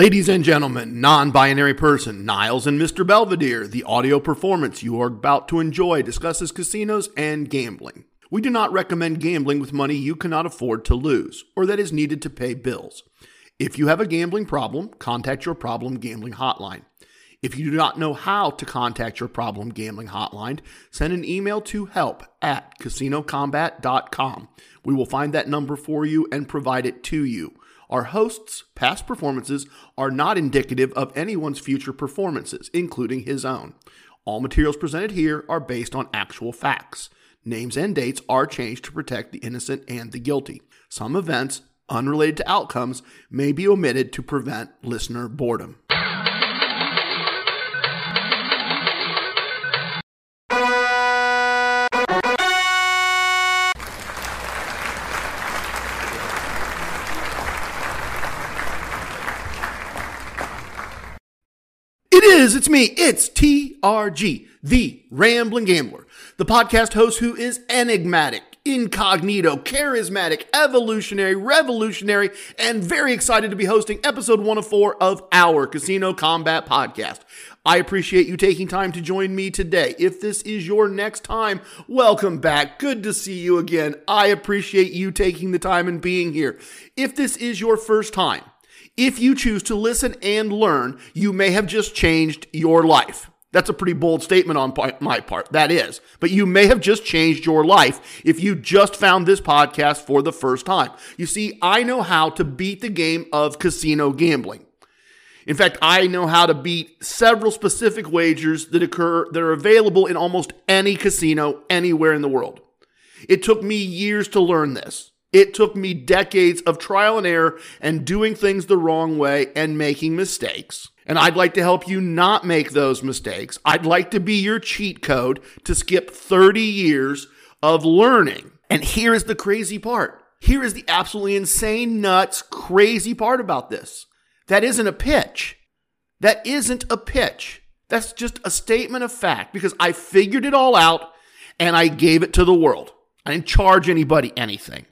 Ladies and gentlemen, non binary person, Niles and Mr. Belvedere, the audio performance you are about to enjoy discusses casinos and gambling. We do not recommend gambling with money you cannot afford to lose or that is needed to pay bills. If you have a gambling problem, contact your problem gambling hotline. If you do not know how to contact your problem gambling hotline, send an email to help at casinocombat.com. We will find that number for you and provide it to you. Our hosts' past performances are not indicative of anyone's future performances, including his own. All materials presented here are based on actual facts. Names and dates are changed to protect the innocent and the guilty. Some events, unrelated to outcomes, may be omitted to prevent listener boredom. Is, it's me, it's TRG, the Rambling Gambler, the podcast host who is enigmatic, incognito, charismatic, evolutionary, revolutionary, and very excited to be hosting episode 104 of our Casino Combat Podcast. I appreciate you taking time to join me today. If this is your next time, welcome back. Good to see you again. I appreciate you taking the time and being here. If this is your first time, if you choose to listen and learn, you may have just changed your life. That's a pretty bold statement on my part. That is. But you may have just changed your life if you just found this podcast for the first time. You see, I know how to beat the game of casino gambling. In fact, I know how to beat several specific wagers that occur that are available in almost any casino anywhere in the world. It took me years to learn this. It took me decades of trial and error and doing things the wrong way and making mistakes. And I'd like to help you not make those mistakes. I'd like to be your cheat code to skip 30 years of learning. And here is the crazy part. Here is the absolutely insane, nuts, crazy part about this. That isn't a pitch. That isn't a pitch. That's just a statement of fact because I figured it all out and I gave it to the world. I didn't charge anybody anything.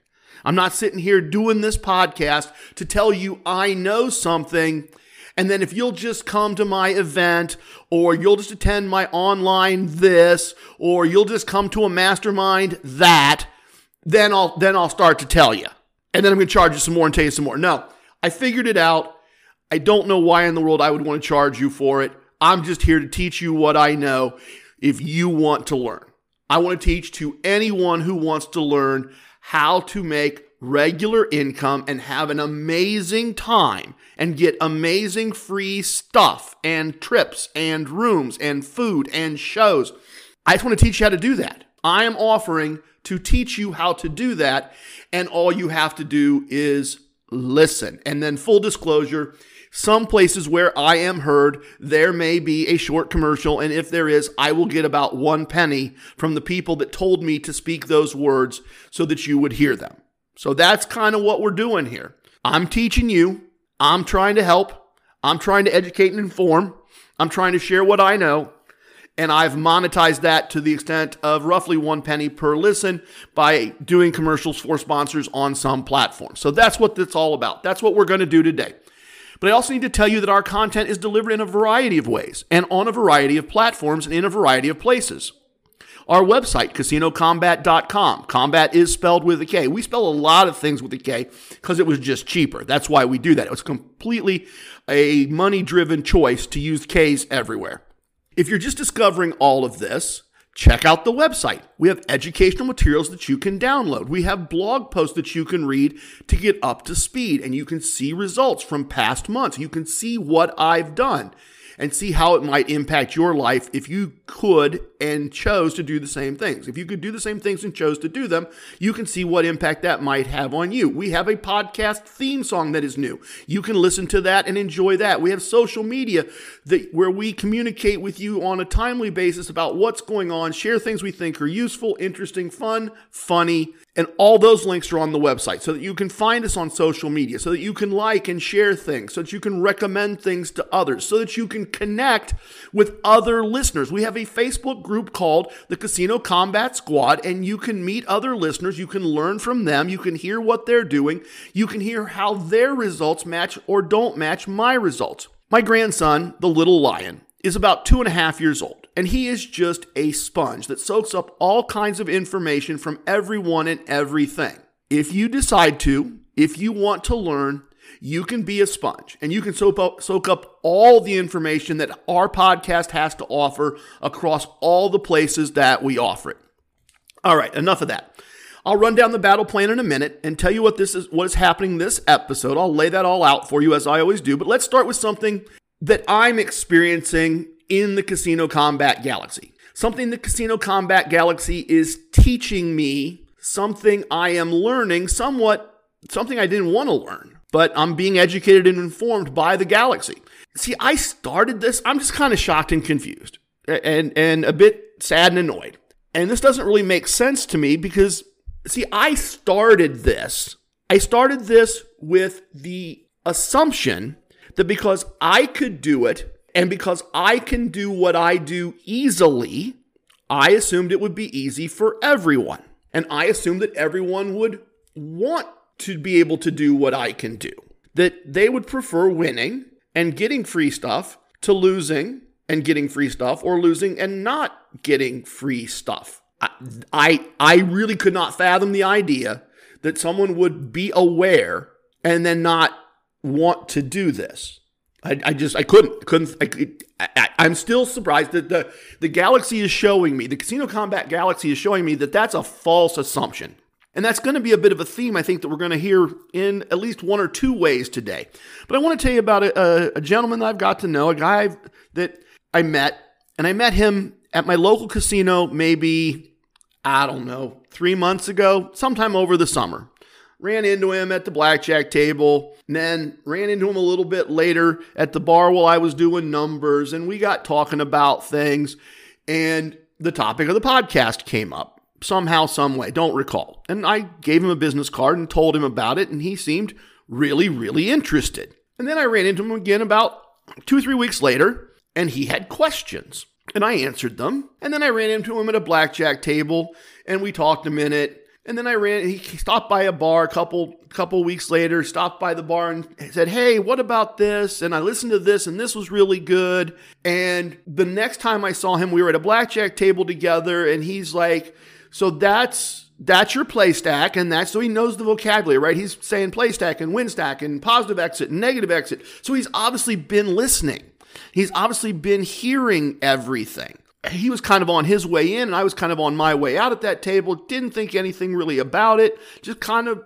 I'm not sitting here doing this podcast to tell you I know something. And then if you'll just come to my event or you'll just attend my online this or you'll just come to a mastermind that, then I'll then I'll start to tell you. And then I'm going to charge you some more and tell you some more. No, I figured it out. I don't know why in the world I would want to charge you for it. I'm just here to teach you what I know if you want to learn. I want to teach to anyone who wants to learn how to make regular income and have an amazing time and get amazing free stuff and trips and rooms and food and shows. I just want to teach you how to do that. I am offering to teach you how to do that. And all you have to do is listen. And then, full disclosure, some places where I am heard, there may be a short commercial. And if there is, I will get about one penny from the people that told me to speak those words so that you would hear them. So that's kind of what we're doing here. I'm teaching you, I'm trying to help, I'm trying to educate and inform, I'm trying to share what I know. And I've monetized that to the extent of roughly one penny per listen by doing commercials for sponsors on some platforms. So that's what it's all about. That's what we're going to do today. But I also need to tell you that our content is delivered in a variety of ways and on a variety of platforms and in a variety of places. Our website, casinocombat.com. Combat is spelled with a K. We spell a lot of things with a K because it was just cheaper. That's why we do that. It was completely a money driven choice to use Ks everywhere. If you're just discovering all of this, check out the website. We have educational materials that you can download. We have blog posts that you can read to get up to speed, and you can see results from past months. You can see what I've done and see how it might impact your life if you could and chose to do the same things. If you could do the same things and chose to do them, you can see what impact that might have on you. We have a podcast theme song that is new. You can listen to that and enjoy that. We have social media that where we communicate with you on a timely basis about what's going on, share things we think are useful, interesting, fun, funny, And all those links are on the website so that you can find us on social media, so that you can like and share things, so that you can recommend things to others, so that you can connect with other listeners. We have a Facebook group called the Casino Combat Squad, and you can meet other listeners. You can learn from them. You can hear what they're doing. You can hear how their results match or don't match my results. My grandson, the little lion, is about two and a half years old. And he is just a sponge that soaks up all kinds of information from everyone and everything. If you decide to, if you want to learn, you can be a sponge and you can soak up, soak up all the information that our podcast has to offer across all the places that we offer it. All right, enough of that. I'll run down the battle plan in a minute and tell you what this is what is happening this episode. I'll lay that all out for you as I always do, but let's start with something that I'm experiencing in the Casino Combat Galaxy. Something the Casino Combat Galaxy is teaching me, something I am learning, somewhat something I didn't want to learn, but I'm being educated and informed by the Galaxy. See, I started this, I'm just kind of shocked and confused and, and a bit sad and annoyed. And this doesn't really make sense to me because, see, I started this. I started this with the assumption that because I could do it and because I can do what I do easily, I assumed it would be easy for everyone. And I assumed that everyone would want to be able to do what I can do. That they would prefer winning and getting free stuff to losing and getting free stuff or losing and not getting free stuff. I, I, really could not fathom the idea that someone would be aware and then not want to do this. I, I just I couldn't couldn't I, I, am still surprised that the the galaxy is showing me the casino combat galaxy is showing me that that's a false assumption. And that's going to be a bit of a theme I think that we're going to hear in at least one or two ways today. But I want to tell you about a, a gentleman that I've got to know a guy that I met and I met him at my local casino maybe I don't know three months ago sometime over the summer ran into him at the blackjack table, and then ran into him a little bit later at the bar while I was doing numbers, and we got talking about things, and the topic of the podcast came up somehow, some way. Don't recall. And I gave him a business card and told him about it, and he seemed really, really interested. And then I ran into him again about two, or three weeks later, and he had questions. And I answered them. And then I ran into him at a blackjack table, and we talked a minute. And then I ran. He stopped by a bar a couple couple weeks later. Stopped by the bar and said, "Hey, what about this?" And I listened to this, and this was really good. And the next time I saw him, we were at a blackjack table together, and he's like, "So that's." That's your play stack, and that's so he knows the vocabulary, right? He's saying play stack and win stack and positive exit and negative exit. So he's obviously been listening. He's obviously been hearing everything he was kind of on his way in and I was kind of on my way out at that table. Didn't think anything really about it. Just kind of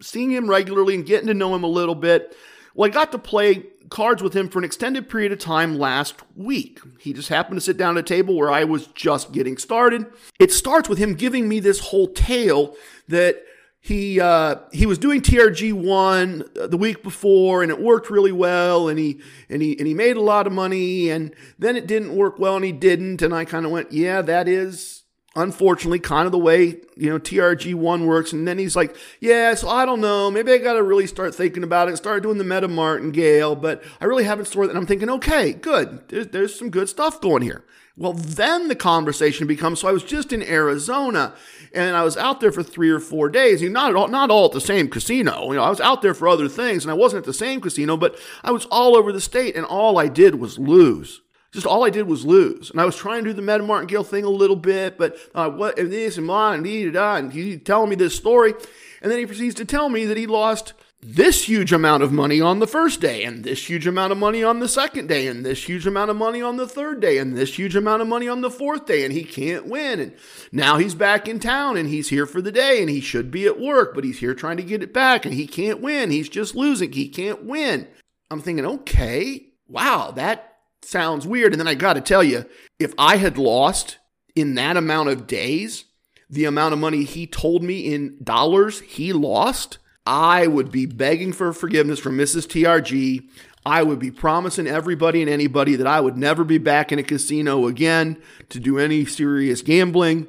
seeing him regularly and getting to know him a little bit. Well, I got to play cards with him for an extended period of time last week. He just happened to sit down at a table where I was just getting started. It starts with him giving me this whole tale that he uh, he was doing TRG one the week before, and it worked really well, and he and he and he made a lot of money, and then it didn't work well, and he didn't, and I kind of went, yeah, that is unfortunately kind of the way you know TRG one works, and then he's like, yeah, so I don't know, maybe I got to really start thinking about it, start doing the Meta Martingale, but I really haven't stored and I'm thinking, okay, good, there's, there's some good stuff going here. Well, then the conversation becomes so I was just in Arizona and I was out there for three or four days. You know, not all, not all at the same casino. You know, I was out there for other things and I wasn't at the same casino, but I was all over the state and all I did was lose. Just all I did was lose. And I was trying to do the Meta Martingale thing a little bit, but uh, what and this and mine and da and he's telling me this story. And then he proceeds to tell me that he lost this huge amount of money on the first day, and this huge amount of money on the second day, and this huge amount of money on the third day, and this huge amount of money on the fourth day, and he can't win. And now he's back in town and he's here for the day and he should be at work, but he's here trying to get it back and he can't win. He's just losing. He can't win. I'm thinking, okay, wow, that sounds weird. And then I got to tell you, if I had lost in that amount of days, the amount of money he told me in dollars he lost, I would be begging for forgiveness from Mrs. TRG. I would be promising everybody and anybody that I would never be back in a casino again to do any serious gambling.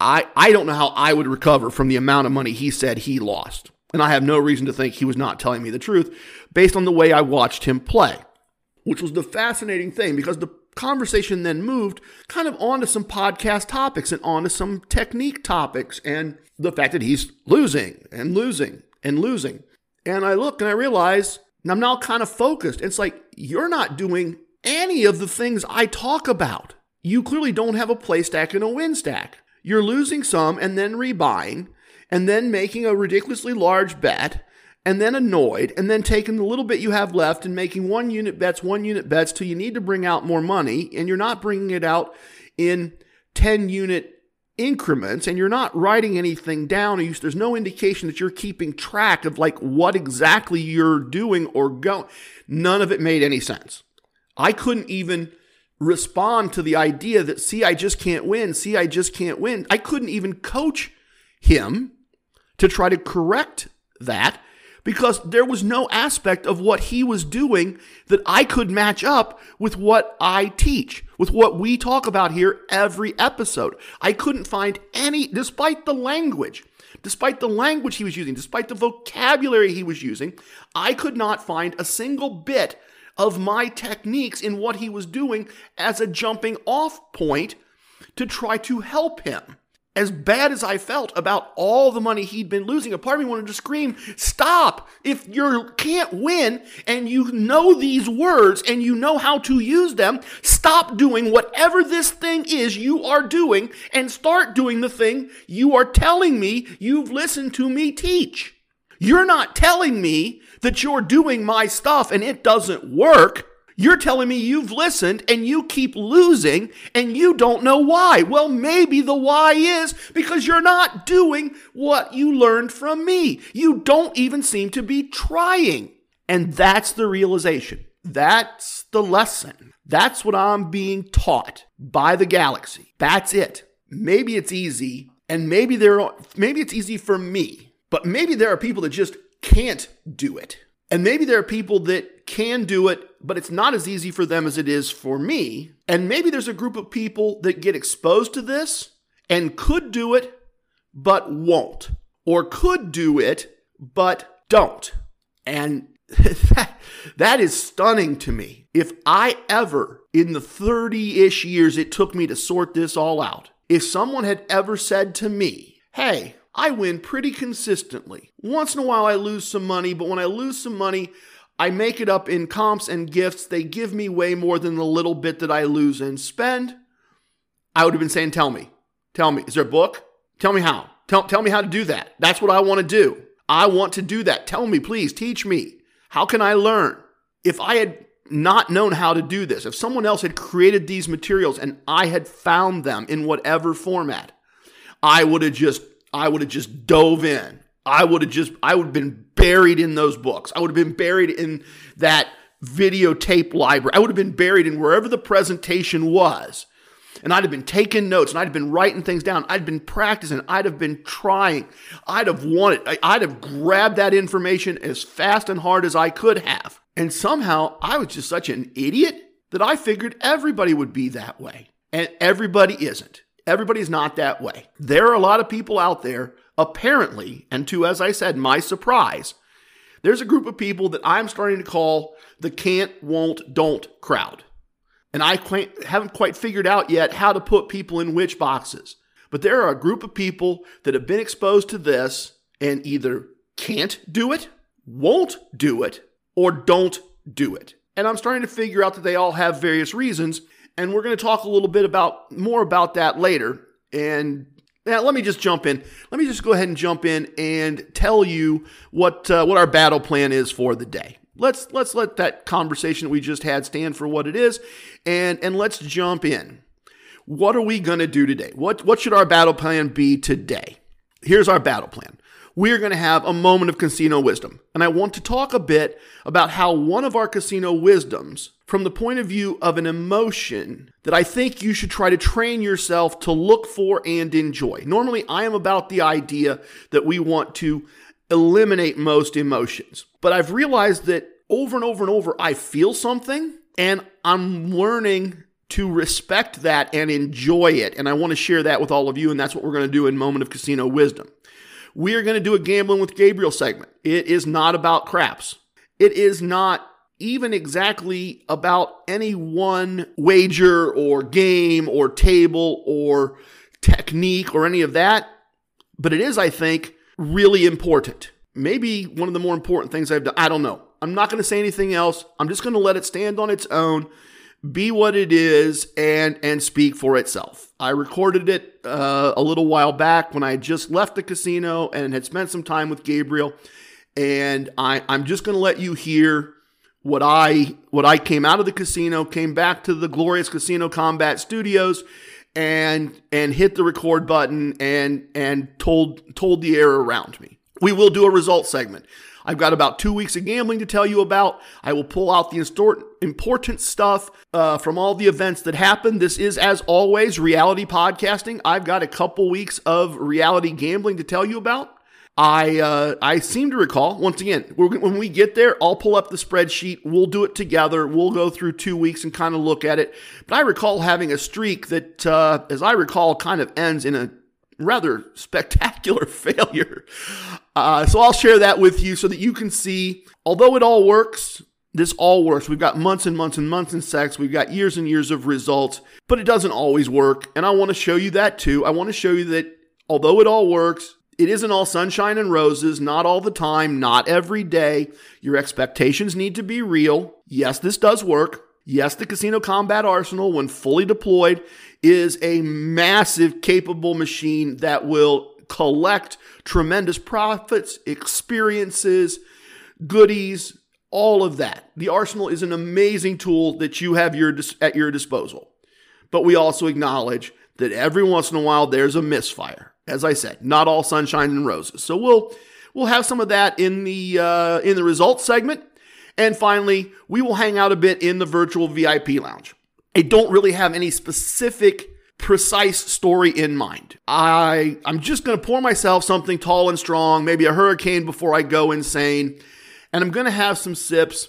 I, I don't know how I would recover from the amount of money he said he lost. And I have no reason to think he was not telling me the truth based on the way I watched him play, which was the fascinating thing because the conversation then moved kind of onto some podcast topics and onto some technique topics and the fact that he's losing and losing and losing. And I look and I realize I'm now kind of focused. It's like, you're not doing any of the things I talk about. You clearly don't have a play stack and a win stack. You're losing some and then rebuying and then making a ridiculously large bet and then annoyed and then taking the little bit you have left and making one unit bets, one unit bets till you need to bring out more money and you're not bringing it out in 10 unit increments and you're not writing anything down there's no indication that you're keeping track of like what exactly you're doing or going none of it made any sense. I couldn't even respond to the idea that see i just can't win. See i just can't win. I couldn't even coach him to try to correct that because there was no aspect of what he was doing that I could match up with what I teach, with what we talk about here every episode. I couldn't find any, despite the language, despite the language he was using, despite the vocabulary he was using, I could not find a single bit of my techniques in what he was doing as a jumping off point to try to help him as bad as I felt about all the money he'd been losing, a part of me wanted to scream, Stop! If you can't win and you know these words and you know how to use them, stop doing whatever this thing is you are doing and start doing the thing you are telling me you've listened to me teach. You're not telling me that you're doing my stuff and it doesn't work. You're telling me you've listened and you keep losing and you don't know why. Well, maybe the why is because you're not doing what you learned from me. You don't even seem to be trying. And that's the realization. That's the lesson. That's what I'm being taught by the galaxy. That's it. Maybe it's easy and maybe there are, maybe it's easy for me, but maybe there are people that just can't do it. And maybe there are people that can do it, but it's not as easy for them as it is for me. And maybe there's a group of people that get exposed to this and could do it, but won't, or could do it, but don't. And that, that is stunning to me. If I ever, in the 30 ish years it took me to sort this all out, if someone had ever said to me, hey, I win pretty consistently. Once in a while, I lose some money, but when I lose some money, I make it up in comps and gifts. They give me way more than the little bit that I lose and spend. I would have been saying, Tell me, tell me, is there a book? Tell me how. Tell, tell me how to do that. That's what I want to do. I want to do that. Tell me, please, teach me. How can I learn? If I had not known how to do this, if someone else had created these materials and I had found them in whatever format, I would have just I would have just dove in. I would have just, I would have been buried in those books. I would have been buried in that videotape library. I would have been buried in wherever the presentation was. And I'd have been taking notes and I'd have been writing things down. I'd been practicing. I'd have been trying. I'd have wanted, I'd have grabbed that information as fast and hard as I could have. And somehow I was just such an idiot that I figured everybody would be that way. And everybody isn't. Everybody's not that way. There are a lot of people out there, apparently, and to, as I said, my surprise, there's a group of people that I'm starting to call the can't, won't, don't crowd. And I haven't quite figured out yet how to put people in which boxes. But there are a group of people that have been exposed to this and either can't do it, won't do it, or don't do it. And I'm starting to figure out that they all have various reasons. And we're going to talk a little bit about more about that later. And now let me just jump in. Let me just go ahead and jump in and tell you what uh, what our battle plan is for the day. Let's let's let that conversation we just had stand for what it is, and and let's jump in. What are we going to do today? What what should our battle plan be today? Here's our battle plan we're going to have a moment of casino wisdom. And I want to talk a bit about how one of our casino wisdoms, from the point of view of an emotion that I think you should try to train yourself to look for and enjoy. Normally, I am about the idea that we want to eliminate most emotions. But I've realized that over and over and over, I feel something and I'm learning to respect that and enjoy it. And I want to share that with all of you. And that's what we're going to do in Moment of Casino Wisdom. We are going to do a Gambling with Gabriel segment. It is not about craps. It is not even exactly about any one wager or game or table or technique or any of that. But it is, I think, really important. Maybe one of the more important things I've done. I don't know. I'm not going to say anything else. I'm just going to let it stand on its own be what it is and and speak for itself. I recorded it uh, a little while back when I just left the casino and had spent some time with Gabriel, and I, I'm just going to let you hear what I what I came out of the casino, came back to the glorious Casino Combat Studios, and and hit the record button and and told told the air around me. We will do a results segment. I've got about two weeks of gambling to tell you about. I will pull out the important stuff uh, from all the events that happened. This is, as always, reality podcasting. I've got a couple weeks of reality gambling to tell you about. I uh, I seem to recall once again when we get there, I'll pull up the spreadsheet. We'll do it together. We'll go through two weeks and kind of look at it. But I recall having a streak that, uh, as I recall, kind of ends in a rather spectacular failure. Uh, so I'll share that with you so that you can see, although it all works, this all works. We've got months and months and months in sex. We've got years and years of results, but it doesn't always work. And I want to show you that too. I want to show you that although it all works, it isn't all sunshine and roses, not all the time, not every day. Your expectations need to be real. Yes, this does work. Yes, the Casino Combat Arsenal, when fully deployed, is a massive, capable machine that will collect tremendous profits, experiences, goodies, all of that. The Arsenal is an amazing tool that you have your, at your disposal. But we also acknowledge that every once in a while there's a misfire. As I said, not all sunshine and roses. So we'll we'll have some of that in the uh, in the results segment. And finally, we will hang out a bit in the virtual VIP lounge. I don't really have any specific precise story in mind. I I'm just going to pour myself something tall and strong, maybe a hurricane before I go insane, and I'm going to have some sips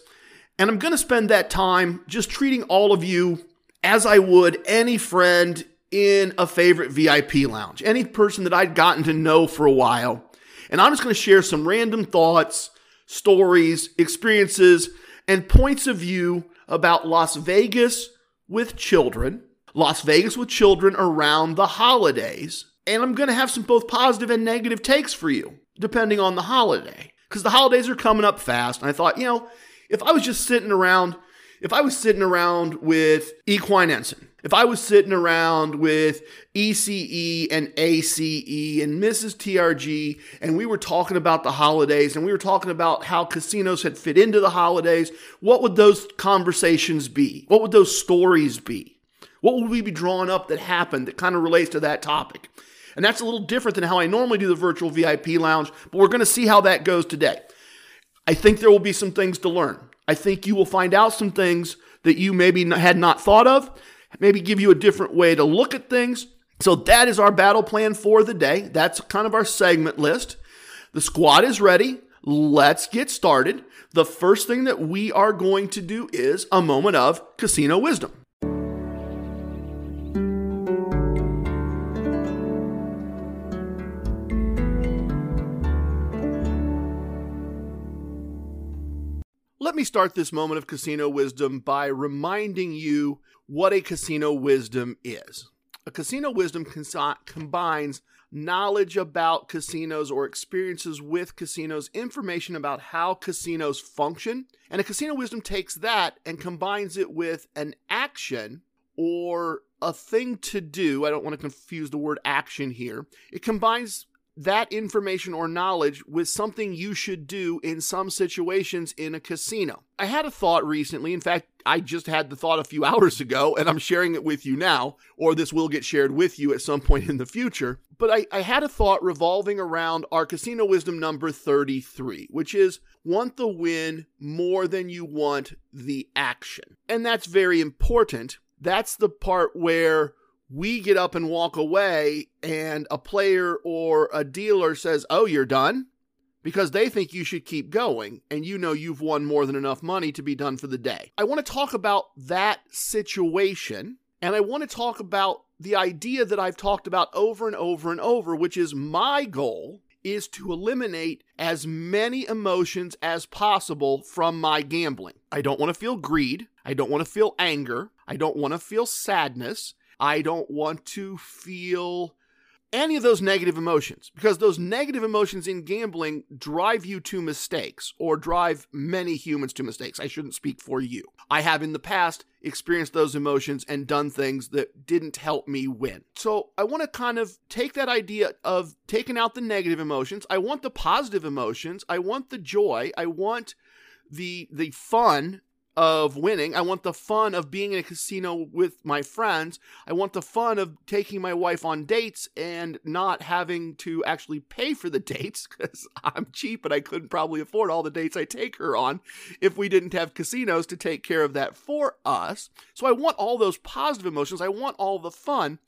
and I'm going to spend that time just treating all of you as I would any friend in a favorite VIP lounge, any person that I'd gotten to know for a while. And I'm just going to share some random thoughts, stories, experiences, and points of view about Las Vegas with children, Las Vegas with children around the holidays. And I'm going to have some both positive and negative takes for you, depending on the holiday. Because the holidays are coming up fast. And I thought, you know, if I was just sitting around, if I was sitting around with Equine Ensign, if I was sitting around with ECE and ACE and Mrs. TRG, and we were talking about the holidays and we were talking about how casinos had fit into the holidays, what would those conversations be? What would those stories be? What would we be drawing up that happened that kind of relates to that topic? And that's a little different than how I normally do the virtual VIP lounge, but we're going to see how that goes today. I think there will be some things to learn. I think you will find out some things that you maybe had not thought of maybe give you a different way to look at things. So that is our battle plan for the day. That's kind of our segment list. The squad is ready. Let's get started. The first thing that we are going to do is a moment of casino wisdom. Let me start this moment of casino wisdom by reminding you what a casino wisdom is. A casino wisdom combines knowledge about casinos or experiences with casinos, information about how casinos function, and a casino wisdom takes that and combines it with an action or a thing to do. I don't want to confuse the word action here. It combines that information or knowledge with something you should do in some situations in a casino. I had a thought recently. In fact, I just had the thought a few hours ago, and I'm sharing it with you now, or this will get shared with you at some point in the future. But I, I had a thought revolving around our casino wisdom number 33, which is want the win more than you want the action. And that's very important. That's the part where we get up and walk away, and a player or a dealer says, Oh, you're done? Because they think you should keep going, and you know you've won more than enough money to be done for the day. I want to talk about that situation And I want to talk about the idea that I've talked about over and over and over, which is my goal is to eliminate as many emotions as possible from my gambling. I don't want to feel greed. I don't want to feel anger. I don't want to feel sadness. I don't want to feel any of those negative emotions because those negative emotions in gambling drive you to mistakes or drive many humans to mistakes. I shouldn't speak for you. I have in the past experienced those emotions and done things that didn't help me win. So I want to kind of take that idea of taking out the negative emotions. I want the positive emotions. I want the joy. I want the the fun of winning. I want the fun of being in a casino with my friends. I want the fun of taking my wife on dates and not having to actually pay for the dates because I'm cheap and I couldn't probably afford all the dates I take her on if we didn't have casinos to take care of that for us. So I want all those positive emotions. I want all the fun.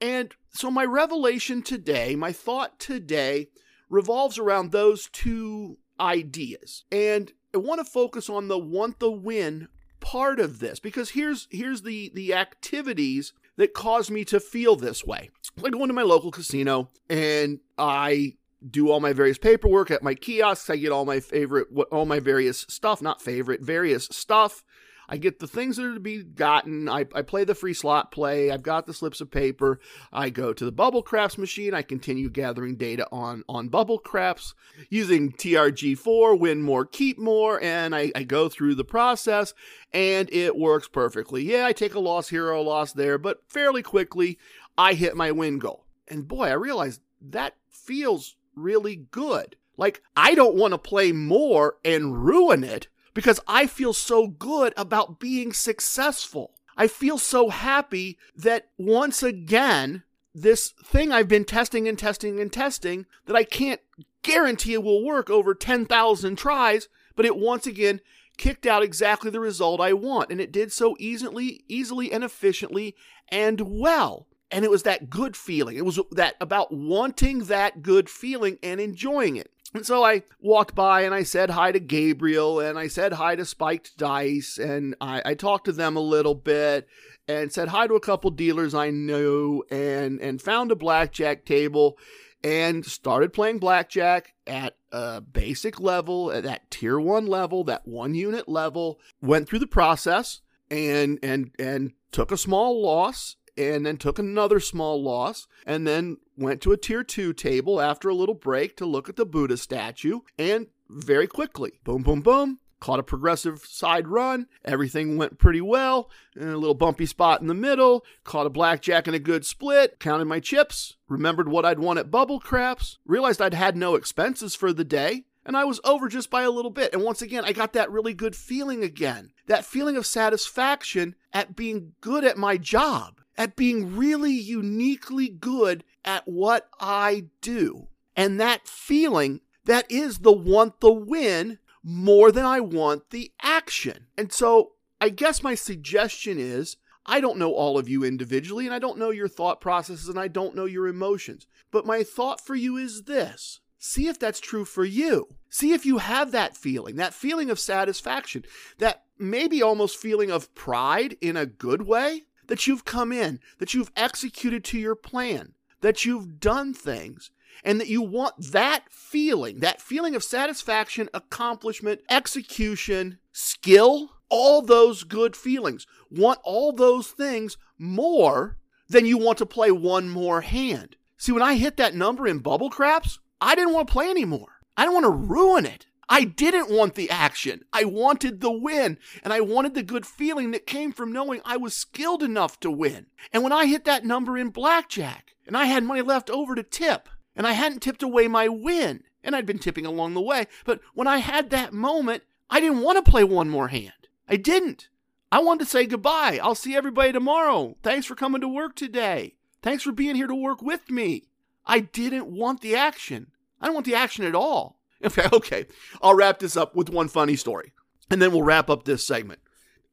And so my revelation today, my thought today, revolves around those two ideas. And I want to focus on the want the win part of this because here's here's the the activities that cause me to feel this way. I go into my local casino and I do all my various paperwork at my kiosks. I get all my favorite, all my various stuff, not favorite, various stuff. I get the things that are to be gotten. I, I play the free slot play. I've got the slips of paper. I go to the bubble craps machine. I continue gathering data on, on bubble craps using TRG4, win more, keep more. And I, I go through the process and it works perfectly. Yeah, I take a loss here or a loss there, but fairly quickly I hit my win goal. And boy, I realized that feels really good. Like, I don't want to play more and ruin it because I feel so good about being successful. I feel so happy that once again, this thing I've been testing and testing and testing that I can't guarantee it will work over 10,000 tries, but it once again kicked out exactly the result I want. And it did so easily, easily and efficiently and well. And it was that good feeling. It was that about wanting that good feeling and enjoying it. And so I walked by and I said hi to Gabriel and I said hi to Spiked Dice and I, I talked to them a little bit and said hi to a couple dealers I knew and and found a blackjack table and started playing blackjack at a basic level, at that tier one level, that one unit level. Went through the process and and and took a small loss and then took another small loss and then went to a tier 2 table after a little break to look at the Buddha statue and very quickly boom boom boom caught a progressive side run everything went pretty well a little bumpy spot in the middle caught a blackjack and a good split counted my chips remembered what I'd won at bubble craps realized I'd had no expenses for the day and I was over just by a little bit. And once again, I got that really good feeling again. That feeling of satisfaction at being good at my job at being really uniquely good at what I do. And that feeling, that is the want the win more than I want the action. And so I guess my suggestion is I don't know all of you individually, and I don't know your thought processes, and I don't know your emotions. But my thought for you is this see if that's true for you. See if you have that feeling, that feeling of satisfaction, that maybe almost feeling of pride in a good way that you've come in, that you've executed to your plan, that you've done things, and that you want that feeling, that feeling of satisfaction, accomplishment, execution, skill, all those good feelings. Want all those things more than you want to play one more hand. See, when I hit that number in bubble craps, I didn't want to play anymore. I didn't want to ruin it. I didn't want the action. I wanted the win, and I wanted the good feeling that came from knowing I was skilled enough to win. And when I hit that number in blackjack, and I had money left over to tip, and I hadn't tipped away my win, and I'd been tipping along the way, but when I had that moment, I didn't want to play one more hand. I didn't. I wanted to say goodbye. I'll see everybody tomorrow. Thanks for coming to work today. Thanks for being here to work with me. I didn't want the action. I don't want the action at all. Okay, okay. I'll wrap this up with one funny story, and then we'll wrap up this segment.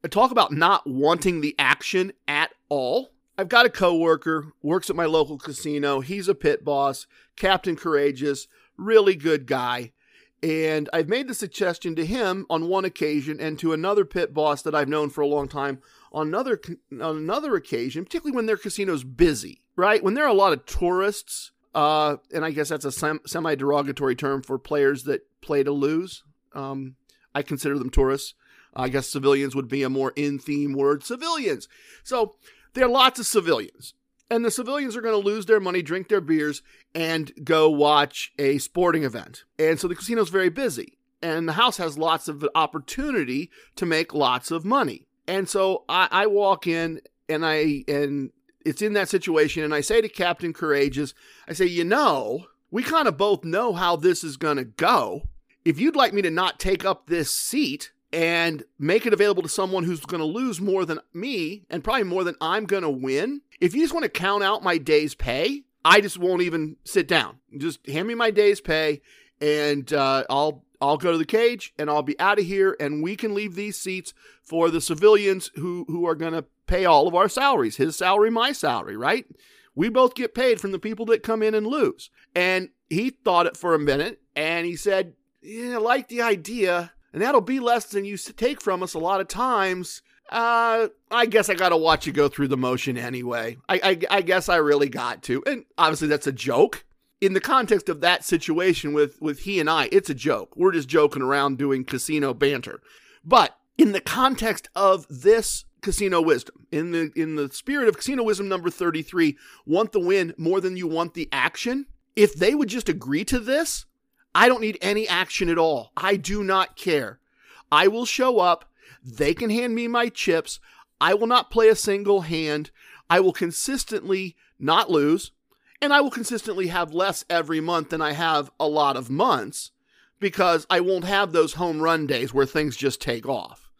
I talk about not wanting the action at all. I've got a coworker, works at my local casino. He's a pit boss, Captain Courageous, really good guy. And I've made the suggestion to him on one occasion and to another pit boss that I've known for a long time on another on another occasion, particularly when their casino's busy, right? When there are a lot of tourists, uh, and I guess that's a sem- semi derogatory term for players that play to lose. Um, I consider them tourists. I guess civilians would be a more in theme word. Civilians. So there are lots of civilians. And the civilians are going to lose their money, drink their beers, and go watch a sporting event. And so the casino's very busy. And the house has lots of opportunity to make lots of money. And so I, I walk in and I and it's in that situation, and I say to Captain Courageous, I say, you know, we kind of both know how this is going to go. If you'd like me to not take up this seat, and make it available to someone who's going to lose more than me and probably more than I'm going to win, if you just want to count out my day's pay, I just won't even sit down. Just hand me my day's pay and uh, I'll I'll go to the cage and I'll be out of here and we can leave these seats for the civilians who who are going to pay all of our salaries. His salary, my salary, right? We both get paid from the people that come in and lose. And he thought it for a minute and he said, "Yeah, I like the idea." and that'll be less than you take from us a lot of times. Uh, I guess I got to watch you go through the motion anyway. I, I, I guess I really got to, and obviously that's a joke. In the context of that situation with with he and I, it's a joke. We're just joking around doing casino banter. But in the context of this casino wisdom, in the in the spirit of casino wisdom number 33, want the win more than you want the action. If they would just agree to this, I don't need any action at all. I do not care. I will show up. They can hand me my chips. I will not play a single hand. I will consistently not lose. And I will consistently have less every month than I have a lot of months because I won't have those home run days where things just take off.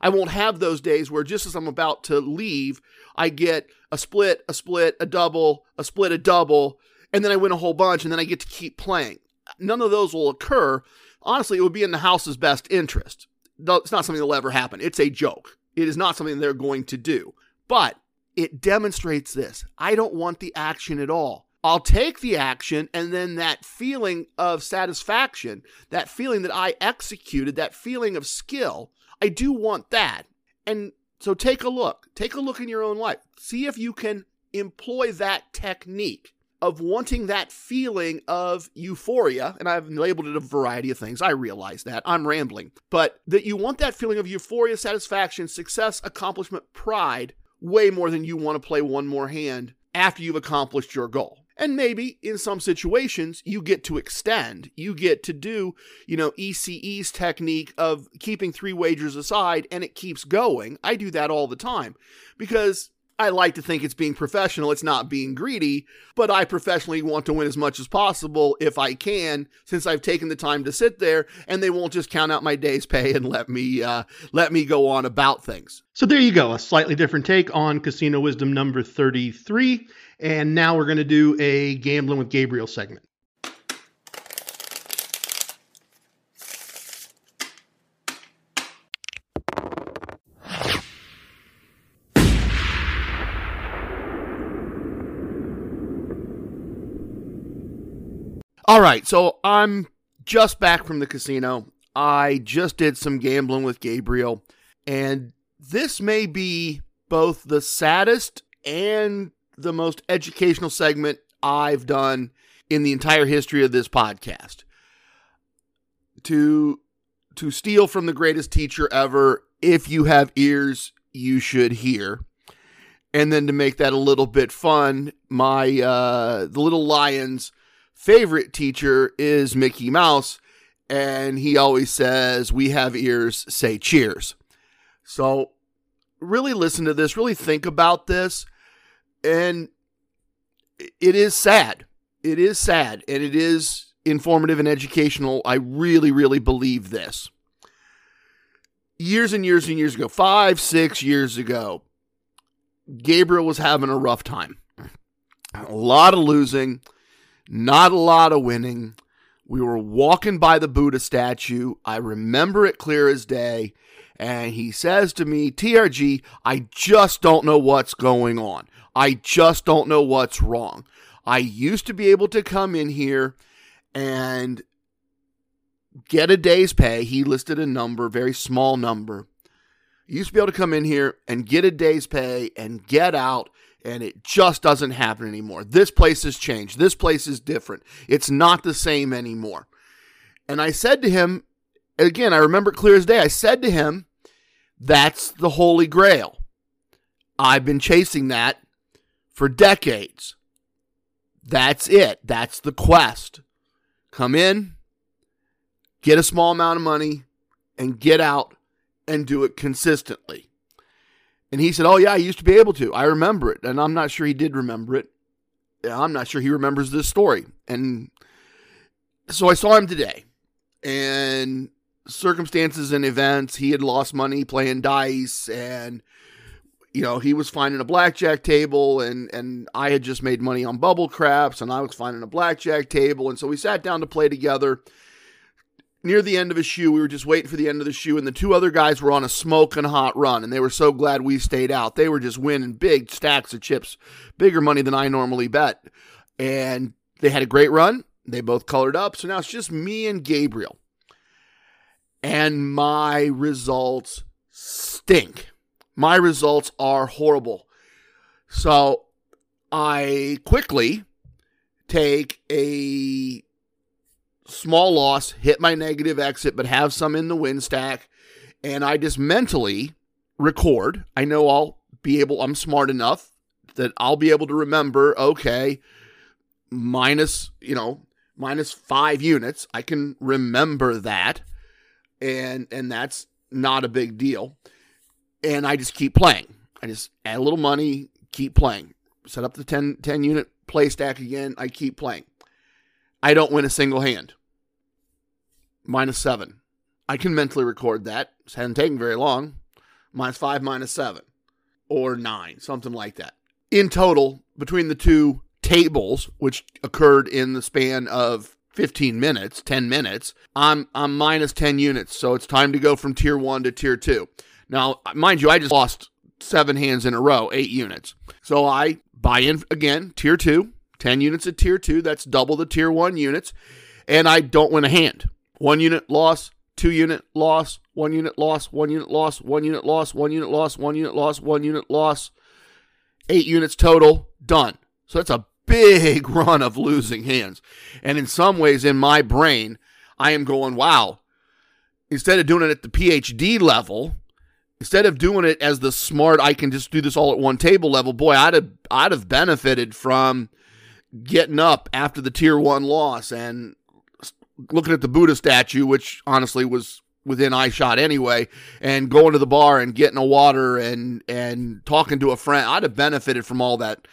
I won't have those days where just as I'm about to leave, I get a split, a split, a double, a split, a double, and then I win a whole bunch and then I get to keep playing none of those will occur. Honestly, it would be in the house's best interest. It's not something that'll ever happen. It's a joke. It is not something they're going to do. But it demonstrates this. I don't want the action at all. I'll take the action and then that feeling of satisfaction, that feeling that I executed, that feeling of skill, I do want that. And so take a look. Take a look in your own life. See if you can employ that technique of wanting that feeling of euphoria, and I've labeled it a variety of things. I realize that. I'm rambling. But that you want that feeling of euphoria, satisfaction, success, accomplishment, pride way more than you want to play one more hand after you've accomplished your goal. And maybe in some situations, you get to extend. You get to do, you know, ECE's technique of keeping three wagers aside and it keeps going. I do that all the time because I like to think it's being professional. It's not being greedy, but I professionally want to win as much as possible if I can, since I've taken the time to sit there, and they won't just count out my day's pay and let me uh, let me go on about things. So there you go, a slightly different take on Casino Wisdom number thirty-three, and now we're going to do a gambling with Gabriel segment. All right, so I'm just back from the casino. I just did some gambling with Gabriel, and this may be both the saddest and the most educational segment I've done in the entire history of this podcast. To to steal from the greatest teacher ever, if you have ears, you should hear. And then to make that a little bit fun, my uh the little lions favorite teacher is Mickey Mouse, and he always says, We have ears, say cheers. So, really listen to this, really think about this, and it is sad. It is sad, and it is informative and educational. I really, really believe this. Years and years and years ago, five, six years ago, Gabriel was having a rough time. A lot of losing not a lot of winning. We were walking by the Buddha statue. I remember it clear as day. And he says to me, TRG, I just don't know what's going on. I just don't know what's wrong. I used to be able to come in here and get a day's pay. He listed a number, very small number. Used to be able to come in here and get a day's pay and get out, and it just doesn't happen anymore. This place has changed. This place is different. It's not the same anymore. And I said to him, again, I remember clear as day, I said to him, that's the Holy Grail. I've been chasing that for decades. That's it. That's the quest. Come in, get a small amount of money, and get out and do it consistently. And he said, Oh, yeah, I used to be able to. I remember it. And I'm not sure he did remember it. I'm not sure he remembers this story. And so I saw him today. And circumstances and events, he had lost money playing dice and you know, he was finding a blackjack table and and I had just made money on bubble craps and I was finding a blackjack table and so we sat down to play together. Near the end of a shoe, we were just waiting for the end of the shoe and the two other guys were on a smoking hot run and they were so glad we stayed out. They were just winning big stacks of chips, bigger money than I normally bet. And they had a great run. They both colored up. So now it's just me and Gabriel. And my results stink my results are horrible. So I quickly take a small loss, hit my negative exit, but have some in the win stack. And I just mentally record. I know I'll be able, I'm smart enough that I'll be able to remember, okay, minus, you know, minus five units. I can remember that. And and that's not a big deal and I just keep playing. I just add a little money, keep playing. Set up the 10, 10 unit play stack again. I keep playing. I don't win a single hand. Minus seven. I can mentally record that. It hasn't taken very long. Minus five, minus seven, or nine, something like that. In total, between the two tables, which occurred in the span of 15 minutes, 10 minutes, I'm I'm minus 10 units. So it's time to go from tier one to tier two. Now, mind you, I just lost seven hands in a row, eight units. So I buy in again, tier two, 10 units at tier two. That's double the tier one units. And I don't win a hand. One unit loss, two unit loss, one unit loss, one unit loss, one unit loss, one unit loss, one unit loss, one unit loss, eight units total, done. So that's a big run of losing hands. And in some ways, in my brain, I am going, wow, instead of doing it at the PhD level, instead of doing it as the smart, I can just do this all at one table level. Boy, I'd have I'd have benefited from getting up after the tier one loss and looking at the Buddha statue, which honestly was within eye shot anyway, and going to the bar and getting a water and and talking to a friend. I'd have benefited from all that.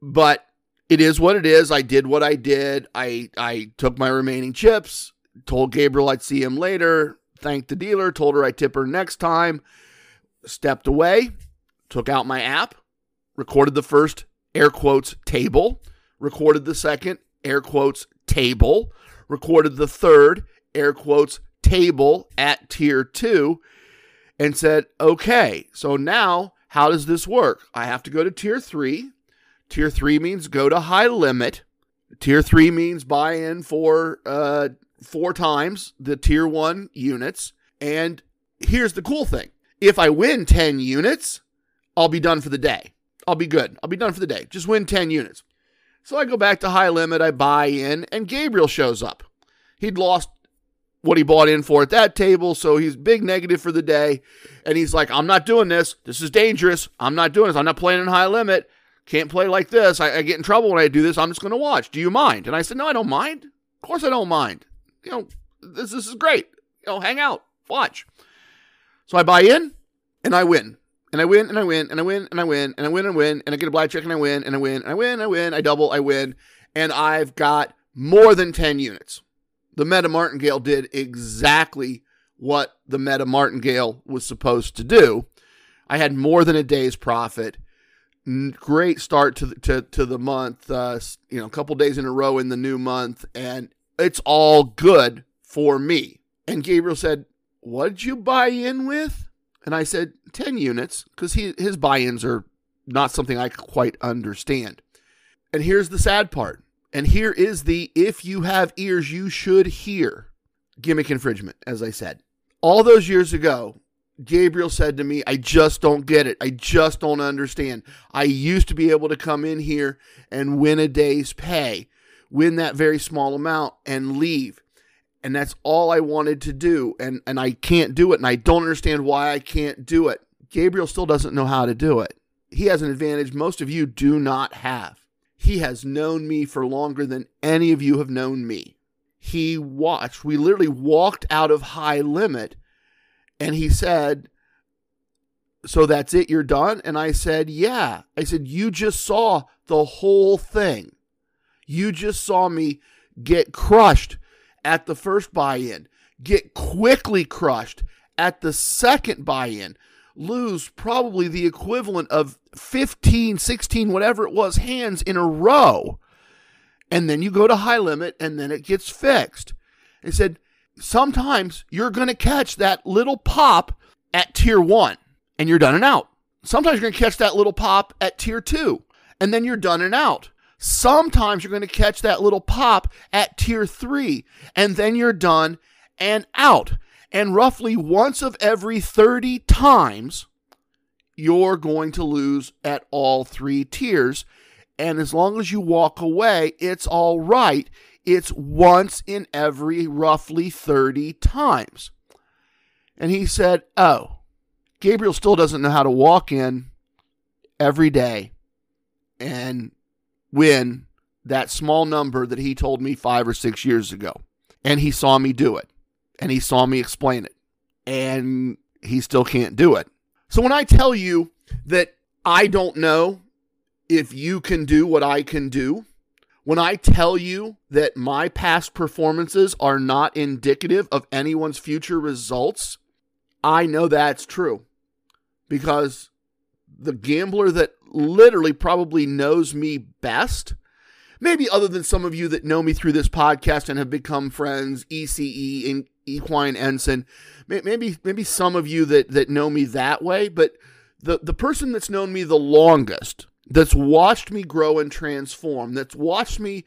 But it is what it is. I did what I did. I I took my remaining chips, told Gabriel I'd see him later, thanked the dealer, told her I'd tip her next time stepped away, took out my app, recorded the first air quotes table, recorded the second air quotes table, recorded the third air quotes table at tier two, and said, okay, so now how does this work? I have to go to tier three. Tier three means go to high limit. Tier three means buy in for uh, four times the tier one units. And here's the cool thing if I win 10 units, I'll be done for the day. I'll be good. I'll be done for the day. Just win 10 units. So I go back to high limit, I buy in, and Gabriel shows up. He'd lost what he bought in for at that table, so he's big negative for the day. And he's like, I'm not doing this. This is dangerous. I'm not doing this. I'm not playing in high limit. Can't play like this. I, I get in trouble when I do this. I'm just going to watch. Do you mind? And I said, No, I don't mind. Of course I don't mind. You know, this, this is great. You know, hang out, watch. So I buy in and I win. And I win and I win and I win and I win and I win and win and I get a blackjack and I win and I win and I win, I win, I double, I win, and I've got more than 10 units. The Meta Martingale did exactly what the Meta Martingale was supposed to do. I had more than a day's profit. Great start to the, to, to the month, uh, you know, a couple days in a row in the new month, and it's all good for me. And Gabriel said, what did you buy in with? And I said, 10 units, because his buy ins are not something I quite understand. And here's the sad part. And here is the if you have ears, you should hear. gimmick infringement, as I said. All those years ago, Gabriel said to me, I just don't get it. I just don't understand. I used to be able to come in here and win a day's pay, win that very small amount, and leave. And that's all I wanted to do. And, and I can't do it. And I don't understand why I can't do it. Gabriel still doesn't know how to do it. He has an advantage most of you do not have. He has known me for longer than any of you have known me. He watched, we literally walked out of high limit and he said, So that's it, you're done? And I said, Yeah. I said, You just saw the whole thing. You just saw me get crushed at the first buy in, get quickly crushed at the second buy in, lose probably the equivalent of 15, 16, whatever it was, hands in a row. And then you go to high limit and then it gets fixed. He said, sometimes you're going to catch that little pop at tier one and you're done and out. Sometimes you're going to catch that little pop at tier two and then you're done and out. Sometimes you're going to catch that little pop at tier three and then you're done and out. And roughly once of every 30 times, you're going to lose at all three tiers. And as long as you walk away, it's all right. It's once in every roughly 30 times. And he said, Oh, Gabriel still doesn't know how to walk in every day and win that small number that he told me five or six years ago. And he saw me do it. And he saw me explain it. And he still can't do it. So when I tell you that I don't know if you can do what I can do, when I tell you that my past performances are not indicative of anyone's future results, I know that's true. Because the gambler that literally probably knows me best, maybe other than some of you that know me through this podcast and have become friends, ECE and Equine Ensign, maybe maybe some of you that that know me that way, but the the person that's known me the longest that's watched me grow and transform, that's watched me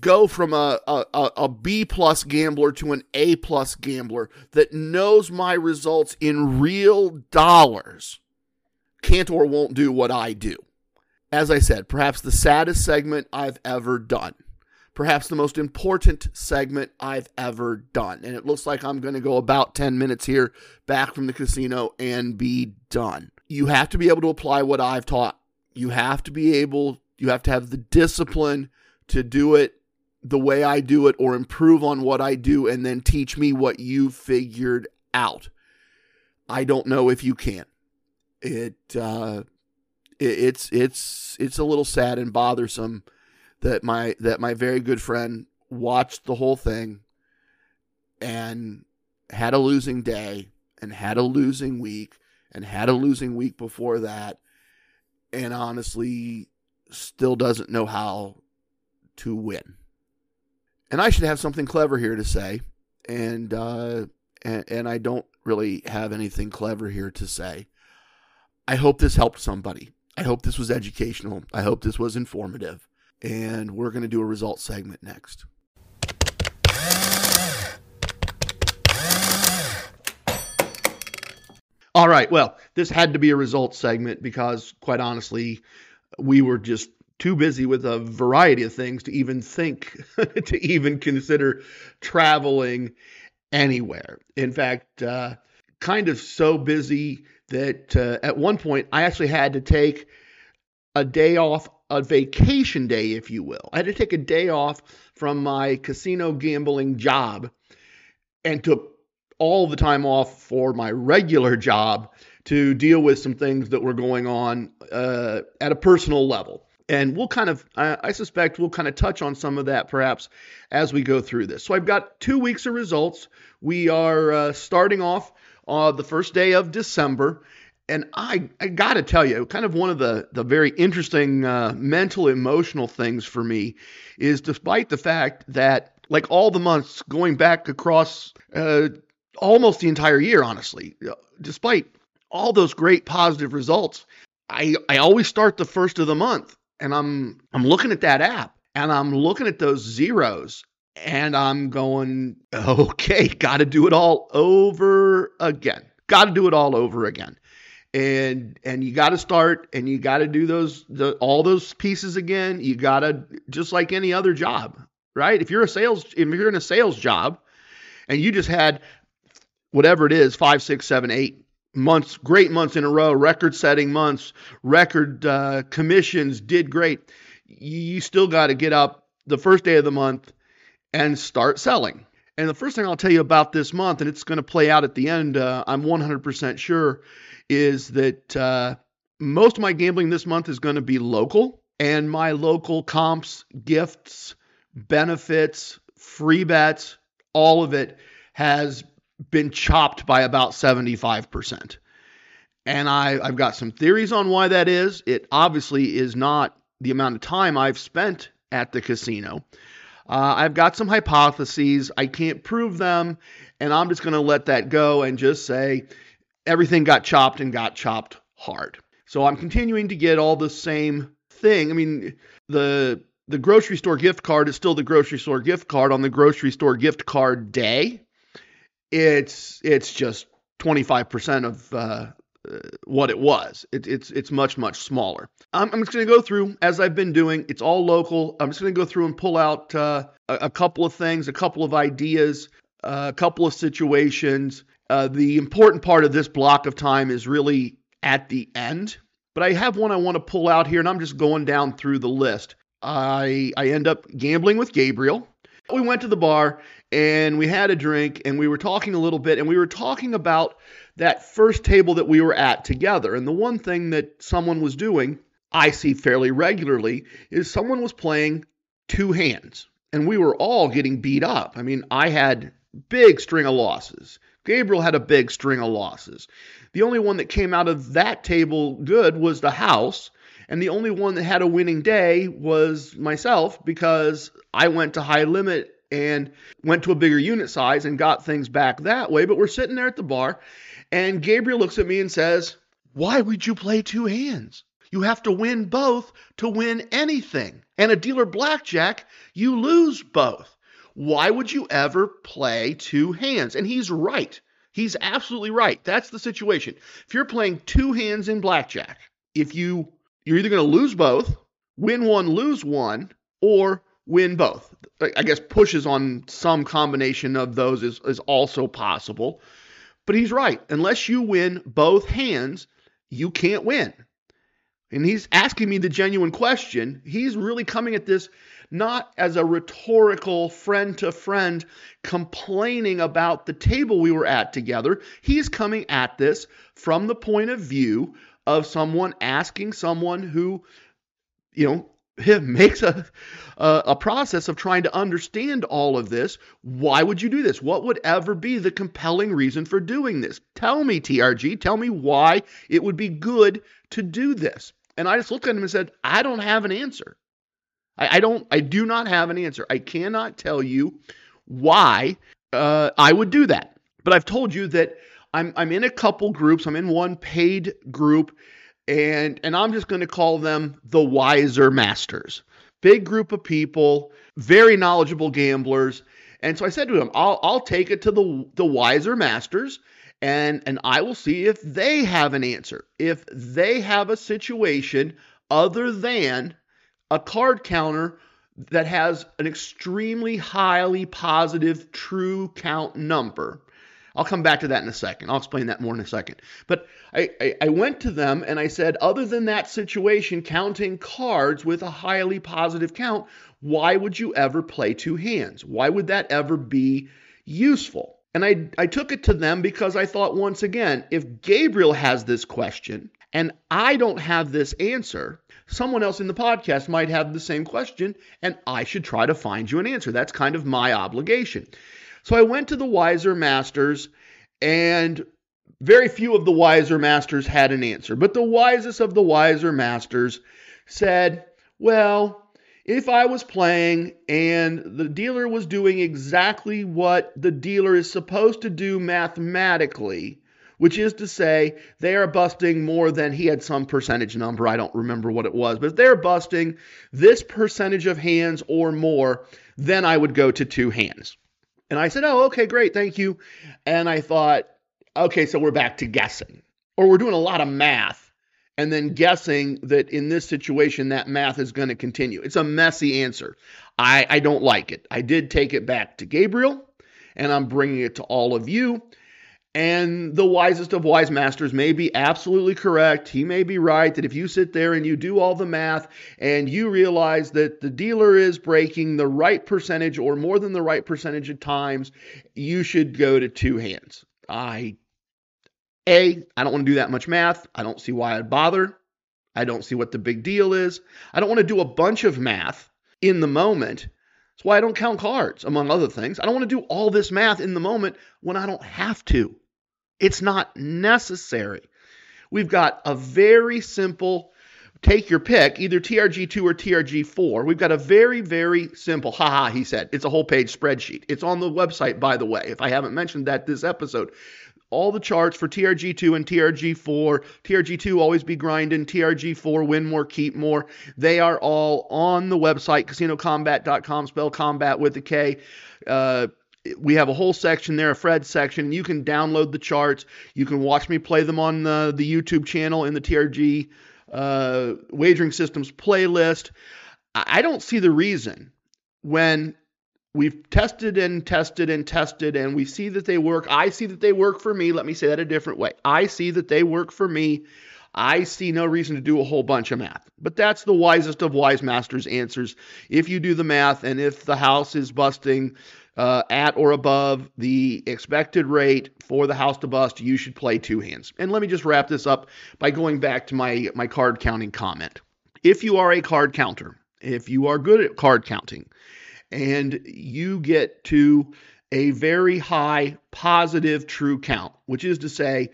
go from a, a, a B plus gambler to an A plus gambler, that knows my results in real dollars, can't or won't do what I do. As I said, perhaps the saddest segment I've ever done. Perhaps the most important segment I've ever done. And it looks like I'm going to go about 10 minutes here back from the casino and be done. You have to be able to apply what I've taught you have to be able, you have to have the discipline to do it the way I do it or improve on what I do and then teach me what you figured out. I don't know if you can. It, uh, it it's it's it's a little sad and bothersome that my that my very good friend watched the whole thing and had a losing day and had a losing week and had a losing week before that and honestly still doesn't know how to win. And I should have something clever here to say, and uh, and, and I don't really have anything clever here to say. I hope this helped somebody. I hope this was educational. I hope this was informative. And we're going to do a result segment next. All right. Well, this had to be a results segment because, quite honestly, we were just too busy with a variety of things to even think, to even consider traveling anywhere. In fact, uh, kind of so busy that uh, at one point I actually had to take a day off, a vacation day, if you will. I had to take a day off from my casino gambling job and took all the time off for my regular job to deal with some things that were going on uh, at a personal level. And we'll kind of, I, I suspect we'll kind of touch on some of that perhaps as we go through this. So I've got two weeks of results. We are uh, starting off uh, the first day of December. And I, I got to tell you, kind of one of the, the very interesting uh, mental, emotional things for me is despite the fact that, like all the months going back across uh, almost the entire year, honestly. Uh, despite all those great positive results, I, I always start the first of the month and I'm I'm looking at that app and I'm looking at those zeros And I'm going, okay, got to do it all over again. Got to do it all over again. And and you got to start and you got to do those the, all those pieces again. You got to just like any other job, right? If you're a sales if you're in a sales job and you just had whatever it is, five, six, seven, eight months, great months in a row, record setting months, record uh, commissions, did great. You still got to get up the first day of the month and start selling. And the first thing I'll tell you about this month, and it's going to play out at the end, uh, I'm 100% sure, is that uh, most of my gambling this month is going to be local. And my local comps, gifts, benefits, free bets, all of it has been chopped by about 75%. And I, I've got some theories on why that is. It obviously is not the amount of time I've spent at the casino. Uh, I've got some hypotheses. I can't prove them, and I'm just going to let that go and just say everything got chopped and got chopped hard. So I'm continuing to get all the same thing. I mean, the the grocery store gift card is still the grocery store gift card on the grocery store gift card day it's it's just 25% of uh, what it was. It, it's it's much much smaller. I'm, I'm just going to go through as I've been doing. It's all local. I'm just going to go through and pull out uh, a, a, couple of things, a couple of ideas, uh, a couple of situations. Uh, the important part of this block of time is really at the end. But I have one I want to pull out here, and I'm just going down through the list. I I end up gambling with Gabriel. We went to the bar and we had a drink and we were talking a little bit and we were talking about that first table that we were at together. And the one thing that someone was doing, I see fairly regularly, is someone was playing two hands and we were all getting beat up. I mean, I had big string of losses. Gabriel had a big string of losses. The only one that came out of that table good was the house. And the only one that had a winning day was myself because I went to high limit and went to a bigger unit size and got things back that way. But we're sitting there at the bar, and Gabriel looks at me and says, Why would you play two hands? You have to win both to win anything. And a dealer blackjack, you lose both. Why would you ever play two hands? And he's right. He's absolutely right. That's the situation. If you're playing two hands in blackjack, if you you're either going to lose both, win one, lose one, or win both. I guess pushes on some combination of those is, is also possible. But he's right. Unless you win both hands, you can't win. And he's asking me the genuine question. He's really coming at this not as a rhetorical friend to friend complaining about the table we were at together. He's coming at this from the point of view of someone asking someone who, you know, makes a, a, a process of trying to understand all of this. Why would you do this? What would ever be the compelling reason for doing this? Tell me, TRG. Tell me why it would be good to do this. And I just looked at him and said, I don't have an answer. I, I don't. I do not have an answer. I cannot tell you why uh, I would do that. But I've told you that I'm I'm in a couple groups. I'm in one paid group and and I'm just going to call them the wiser masters. Big group of people, very knowledgeable gamblers. And so I said to him, I'll I'll take it to the the wiser masters and and I will see if they have an answer. If they have a situation other than a card counter that has an extremely highly positive true count number I'll come back to that in a second. I'll explain that more in a second. But I, I, I, went to them and I said, other than that situation, counting cards with a highly positive count, why would you ever play two hands? Why would that ever be useful? And I, I took it to them because I thought, once again, if Gabriel has this question and I don't have this answer, someone else in the podcast might have the same question and I should try to find you an answer. That's kind of my obligation. So I went to the wiser masters, and very few of the wiser masters had an answer. But the wisest of the wiser masters said, Well, if I was playing and the dealer was doing exactly what the dealer is supposed to do mathematically, which is to say they are busting more than he had some percentage number. I don't remember what it was, but they're busting this percentage of hands or more, then I would go to two hands. And I said, Oh, okay, great, thank you. And I thought, okay, so we're back to guessing, or we're doing a lot of math and then guessing that in this situation that math is going to continue. It's a messy answer. I, I don't like it. I did take it back to Gabriel, and I'm bringing it to all of you. And the wisest of wise masters may be absolutely correct. He may be right that if you sit there and you do all the math and you realize that the dealer is breaking the right percentage or more than the right percentage of times, you should go to two hands. I a, I don't want to do that much math. I don't see why I'd bother. I don't see what the big deal is. I don't want to do a bunch of math in the moment. That's why I don't count cards, among other things. I don't want to do all this math in the moment when I don't have to. It's not necessary. We've got a very simple take your pick, either TRG2 or TRG4. We've got a very, very simple, haha, he said. It's a whole page spreadsheet. It's on the website, by the way, if I haven't mentioned that this episode all the charts for TRG2 and TRG4. TRG2 always be grinding, TRG4 win more, keep more. They are all on the website, casinokombat.com, spell combat with a K. Uh, we have a whole section there, a Fred section. You can download the charts. You can watch me play them on the, the YouTube channel in the TRG uh, Wagering Systems playlist. I don't see the reason when we've tested and tested and tested and we see that they work. I see that they work for me. Let me say that a different way. I see that they work for me. I see no reason to do a whole bunch of math. But that's the wisest of wise masters answers. If you do the math and if the house is busting uh, at or above the expected rate for the house to bust, you should play two hands. And let me just wrap this up by going back to my, my card counting comment. If you are a card counter, if you are good at card counting, and you get to a very high positive true count, which is to say,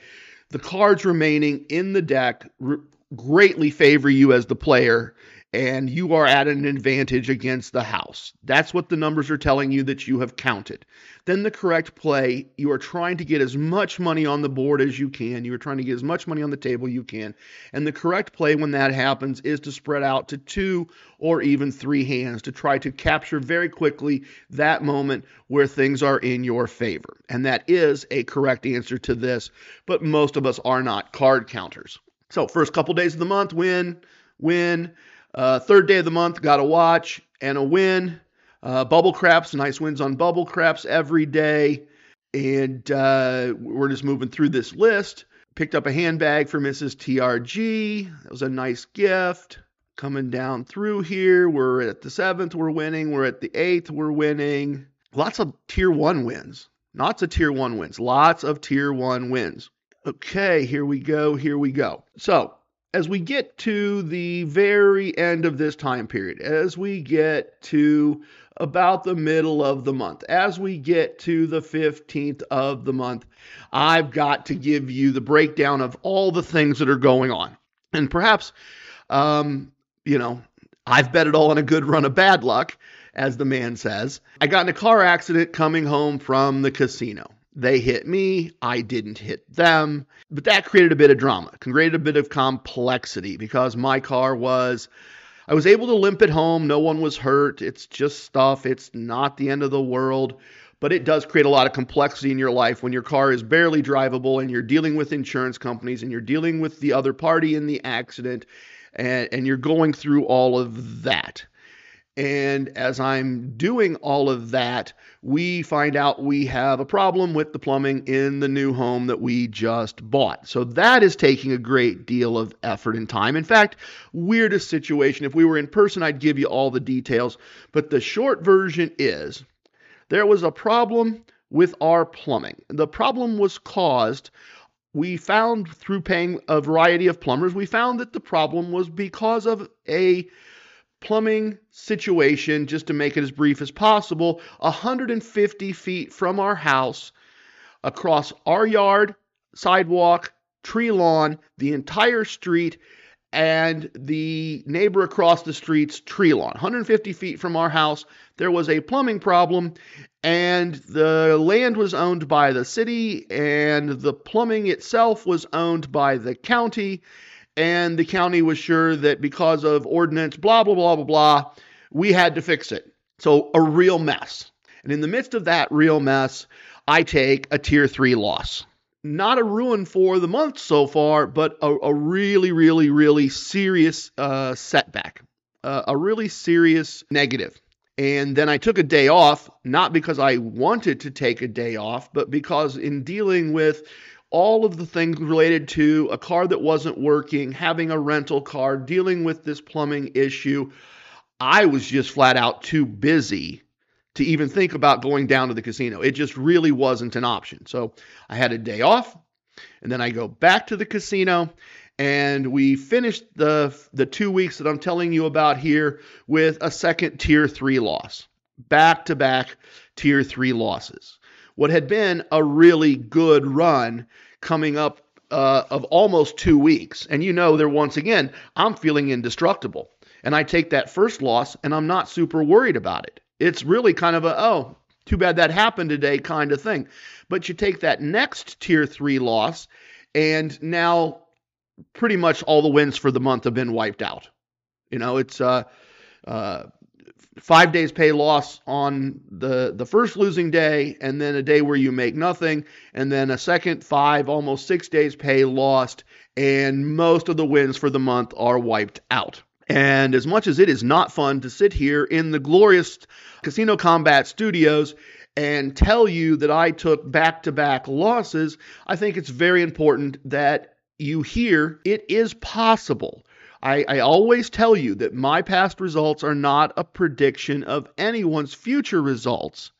the cards remaining in the deck re- greatly favor you as the player and you are at an advantage against the house. That's what the numbers are telling you that you have counted. Then the correct play, you are trying to get as much money on the board as you can. You are trying to get as much money on the table you can. And the correct play when that happens is to spread out to two or even three hands to try to capture very quickly that moment where things are in your favor. And that is a correct answer to this, but most of us are not card counters. So, first couple days of the month, win, win. Uh, third day of the month, got a watch and a win. Uh, bubble craps, nice wins on bubble craps every day. And uh, we're just moving through this list. Picked up a handbag for Mrs. TRG. That was a nice gift. Coming down through here, we're at the seventh, we're winning. We're at the eighth, we're winning. Lots of tier one wins. Lots of tier one wins. Lots of tier one wins. Okay, here we go. Here we go. So as we get to the very end of this time period, as we get to about the middle of the month, as we get to the 15th of the month, I've got to give you the breakdown of all the things that are going on. And perhaps, um, you know, I've bet it all on a good run of bad luck, as the man says. I got in a car accident coming home from the casino. They hit me, I didn't hit them. But that created a bit of drama, created a bit of complexity because my car was, I was able to limp it home. No one was hurt. It's just stuff. It's not the end of the world. But it does create a lot of complexity in your life when your car is barely drivable and you're dealing with insurance companies and you're dealing with the other party in the accident and, and you're going through all of that. And as I'm doing all of that, we find out we have a problem with the plumbing in the new home that we just bought. So that is taking a great deal of effort and time. In fact, weirdest situation. If we were in person, I'd give you all the details. But the short version is there was a problem with our plumbing. The problem was caused we found through paying a variety of plumbers, we found that the problem was because of a plumbing situation, just to make it as brief as possible, 150 feet from our house, across our yard, sidewalk, tree lawn, the entire street, and the neighbor across the street's tree lawn. 150 feet from our house, there was a plumbing problem, and the land was owned by the city, and the plumbing itself was owned by the county. And the county was sure that because of ordinance, blah, blah, blah, blah, blah, we had to fix it. So, a real mess. And in the midst of that real mess, I take a tier three loss not a ruin for the month so far, but a, a really, really, really serious uh, setback, uh, a really serious negative. And then I took a day off, not because I wanted to take a day off, but because in dealing with all of the things related to a car that wasn't working, having a rental car, dealing with this plumbing issue, I was just flat out too busy to even think about going down to the casino. It just really wasn't an option. So I had a day off, and then I go back to the casino, and we finished the the two weeks that I'm telling you about here with a second tier three loss, back to back tier three losses. What had been a really good run coming up uh, of almost two weeks, and you know, there once again, I'm feeling indestructible. And I take that first loss, and I'm not super worried about it. It's really kind of a, oh, too bad that happened today kind of thing. But you take that next tier three loss, and now pretty much all the wins for the month have been wiped out. You know, it's uh, uh, five days pay loss on the the first losing day, and then a day where you make nothing, and then a second five, almost six days pay lost, and most of the wins for the month are wiped out. And as much as it is not fun to sit here in the glorious Casino Kombat Studios and tell you that I took back to back losses, I think it's very important that you hear it is possible. I, I, always tell you that my past results are not a prediction of anyone's future results,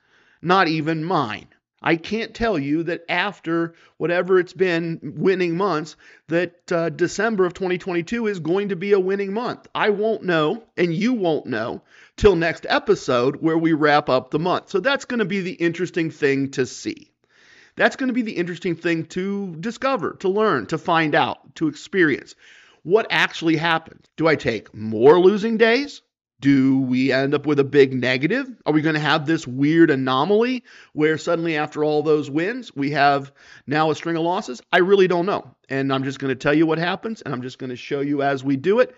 not even mine. I can't tell you that after whatever it's been winning months, that uh, December of 2022 is going to be a winning month. I won't know, and you won't know till next episode where we wrap up the month. So that's going to be the interesting thing to see. That's going to be the interesting thing to discover, to learn, to find out, to experience. What actually happened? Do I take more losing days? Do we end up with a big negative? Are we going to have this weird anomaly where suddenly, after all those wins, we have now a string of losses? I really don't know. And I'm just going to tell you what happens, and I'm just going to show you as we do it.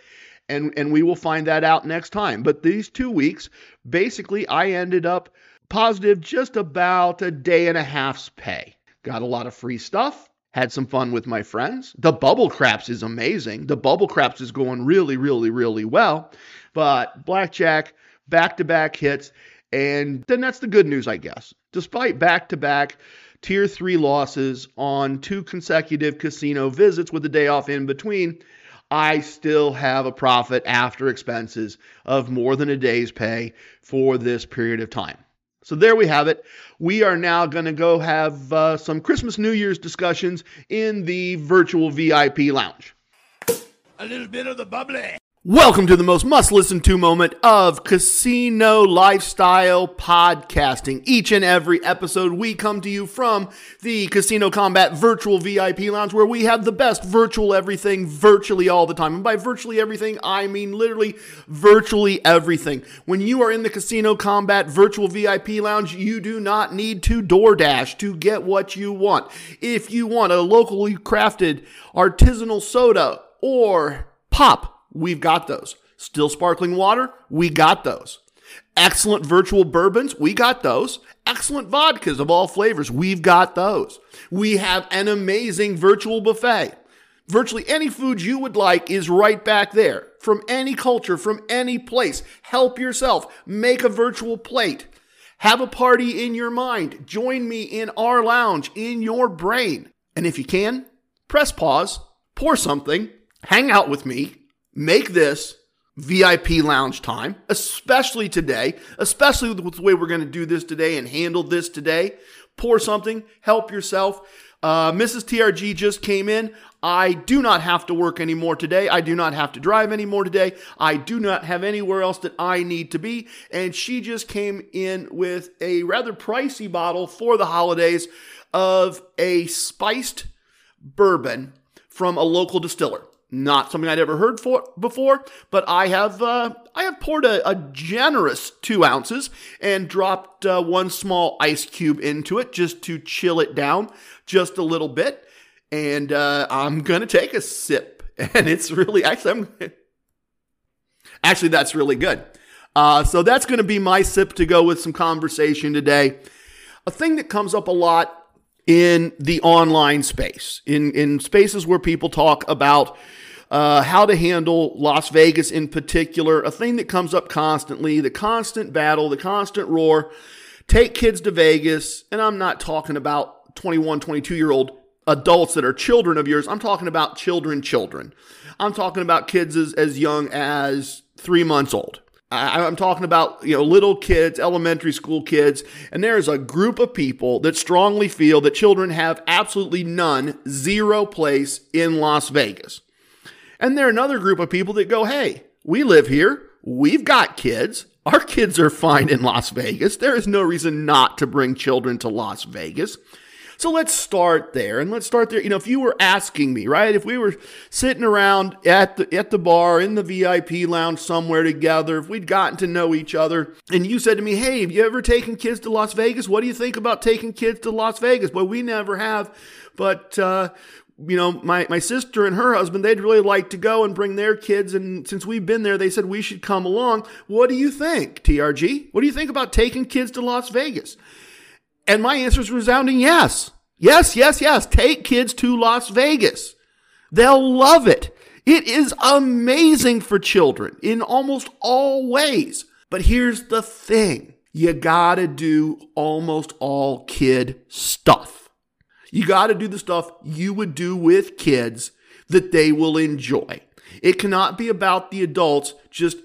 And, and we will find that out next time. But these two weeks, basically, I ended up positive just about a day and a half's pay. Got a lot of free stuff had some fun with my friends. The bubble craps is amazing. The bubble craps is going really, really, really well. But blackjack, back to back hits. And then that's the good news, I guess. Despite back to back tier three losses on two consecutive casino visits with a day off in between, I still have a profit after expenses of more than a day's pay for this period of time. So there we have it. We are now going to go have uh, some Christmas New Year's discussions in the virtual VIP lounge. A little bit of the bubbly. Welcome to the most must listen to moment of casino lifestyle podcasting. Each and every episode, we come to you from the Casino Kombat Virtual VIP Lounge, where we have the best virtual everything virtually all the time. And by virtually everything, I mean literally virtually everything. When you are in the Casino Kombat Virtual VIP Lounge, you do not need to DoorDash to get what you want. If you want a locally crafted artisanal soda or pop, We've got those. Still sparkling water? We got those. Excellent virtual bourbons? We got those. Excellent vodkas of all flavors? We've got those. We have an amazing virtual buffet. Virtually any food you would like is right back there. From any culture, from any place. Help yourself. Make a virtual plate. Have a party in your mind. Join me in our lounge, in your brain. And if you can, press pause, pour something, hang out with me, make this VIP lounge time, especially today, especially with the way we're going to do this today and handle this today. Pour something, help yourself. Uh, Mrs. TRG just came in. I do not have to work anymore today. I do not have to drive anymore today. I do not have anywhere else that I need to be. And she just came in with a rather pricey bottle for the holidays of a spiced bourbon from a local distiller. Not something I'd ever heard for before, but I have uh, I have poured a, a, generous two ounces and dropped uh, one small ice cube into it just to chill it down just a little bit. And uh, I'm gonna take a sip, and it's really actually I'm actually that's really good. Uh, so that's gonna be my sip to go with some conversation today. A thing that comes up a lot in the online space, in in spaces where people talk about uh, how to handle Las Vegas in particular, a thing that comes up constantly, the constant battle, the constant roar. Take kids to Vegas, and I'm not talking about 21, 22 year old adults that are children of yours. I'm talking about children, children. I'm talking about kids as, as young as three months old. I, am talking about you know little kids, elementary school kids, and there is a group of people that strongly feel that children have absolutely none, zero place in Las Vegas. And there are another group of people that go, hey, we live here. We've got kids. Our kids are fine in Las Vegas. There is no reason not to bring children to Las Vegas. So let's start there. And let's start there. You know, if you were asking me, right, if we were sitting around at the at the bar in the VIP lounge somewhere together, if we'd gotten to know each other, and you said to me, Hey, have you ever taken kids to Las Vegas? What do you think about taking kids to Las Vegas? Well, we never have. But uh, you know, my, my sister and her husband, they'd really like to go and bring their kids. And since we've been there, they said we should come along. What do you think, TRG? What do you think about taking kids to Las Vegas? And my answer is resounding yes. Yes, yes, yes. Take kids to Las Vegas. They'll love it. It is amazing for children in almost all ways. But here's the thing you gotta do almost all kid stuff. You got to do the stuff you would do with kids that they will enjoy. It cannot be about the adults just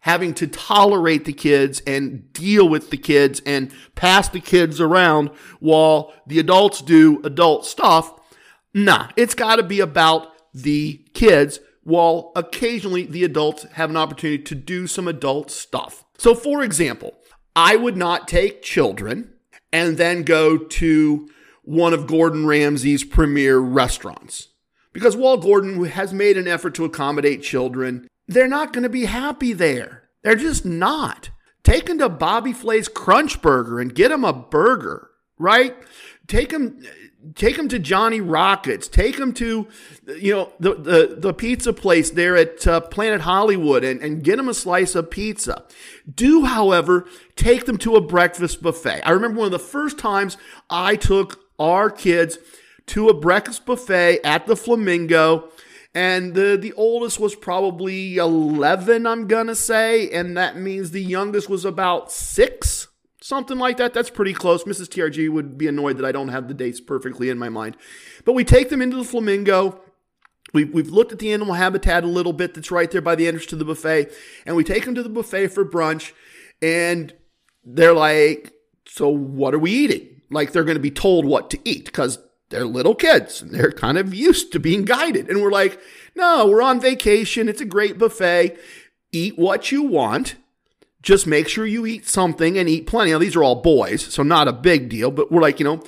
having to tolerate the kids and deal with the kids and pass the kids around while the adults do adult stuff. Nah, it's got to be about the kids while occasionally the adults have an opportunity to do some adult stuff. So, for example, I would not take children and then go to one of Gordon Ramsay's premier restaurants. Because while Gordon has made an effort to accommodate children, they're not going to be happy there. They're just not. Take them to Bobby Flay's Crunch Burger and get them a burger, right? Take them take them to Johnny Rockets. Take them to, you know, the, the, the pizza place there at uh, Planet Hollywood and, and get them a slice of pizza. Do, however, take them to a breakfast buffet. I remember one of the first times I took our kids to a breakfast buffet at the Flamingo. And the, the oldest was probably 11, I'm going to say. And that means the youngest was about six, something like that. That's pretty close. Mrs. TRG would be annoyed that I don't have the dates perfectly in my mind. But we take them into the Flamingo. We've, we've looked at the animal habitat a little bit that's right there by the entrance to the buffet. And we take them to the buffet for brunch. And they're like, So what are we eating? Like they're going to be told what to eat because they're little kids and they're kind of used to being guided. And we're like, no, we're on vacation. It's a great buffet. Eat what you want. Just make sure you eat something and eat plenty. Now, these are all boys, so not a big deal, but we're like, you know,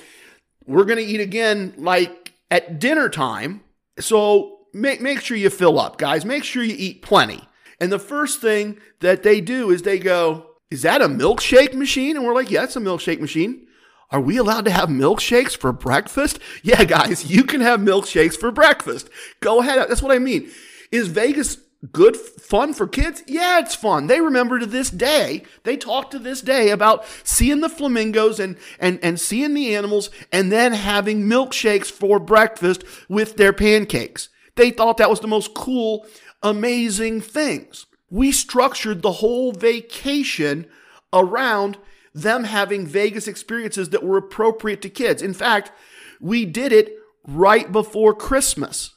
we're going to eat again like at dinner time. So make, make sure you fill up, guys. Make sure you eat plenty. And the first thing that they do is they go, Is that a milkshake machine? And we're like, Yeah, it's a milkshake machine. Are we allowed to have milkshakes for breakfast? Yeah, guys, you can have milkshakes for breakfast. Go ahead. That's what I mean. Is Vegas good fun for kids? Yeah, it's fun. They remember to this day, they talk to this day about seeing the flamingos and, and, and seeing the animals and then having milkshakes for breakfast with their pancakes. They thought that was the most cool, amazing things. We structured the whole vacation around them having Vegas experiences that were appropriate to kids. In fact, we did it right before Christmas.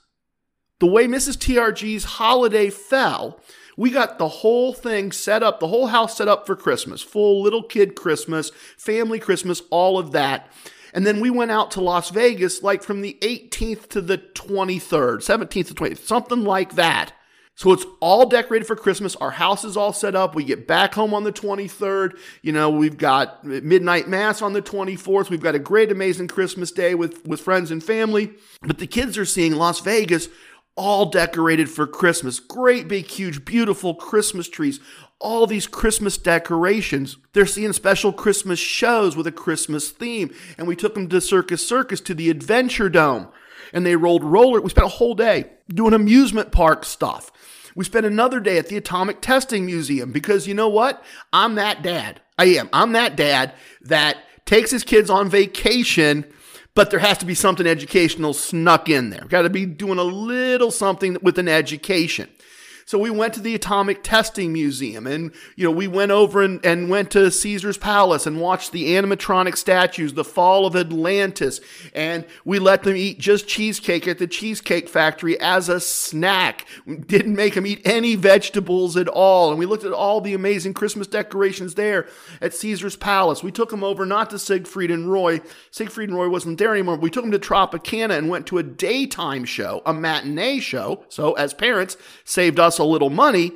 The way Mrs. TRG's holiday fell, we got the whole thing set up, the whole house set up for Christmas, full little kid Christmas, family Christmas, all of that. And then we went out to Las Vegas like from the 18th to the 23rd, 17th to 20th, something like that. So it's all decorated for Christmas. Our house is all set up. We get back home on the 23rd. You know, we've got midnight mass on the 24th. We've got a great, amazing Christmas day with, with friends and family. But the kids are seeing Las Vegas all decorated for Christmas. Great big, huge, beautiful Christmas trees. All these Christmas decorations. They're seeing special Christmas shows with a Christmas theme. And we took them to Circus Circus to the Adventure Dome. And they rolled roller. We spent a whole day doing amusement park stuff. We spent another day at the Atomic Testing Museum because you know what? I'm that dad. I am. I'm that dad that takes his kids on vacation but there has to be something educational snuck in there. Got to be doing a little something with an education. So we went to the Atomic Testing Museum and, you know, we went over and, and went to Caesar's Palace and watched the animatronic statues, the fall of Atlantis. And we let them eat just cheesecake at the Cheesecake Factory as a snack. We didn't make them eat any vegetables at all. And we looked at all the amazing Christmas decorations there at Caesar's Palace. We took them over not to Siegfried and Roy. Siegfried and Roy wasn't there anymore. We took them to Tropicana and went to a daytime show, a matinee show. So as parents, saved us a little money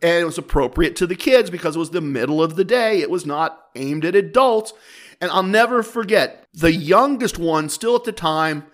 and it was appropriate to the kids because it was the middle of the day. It was not aimed at adults. And I'll never forget the youngest one, still at the time,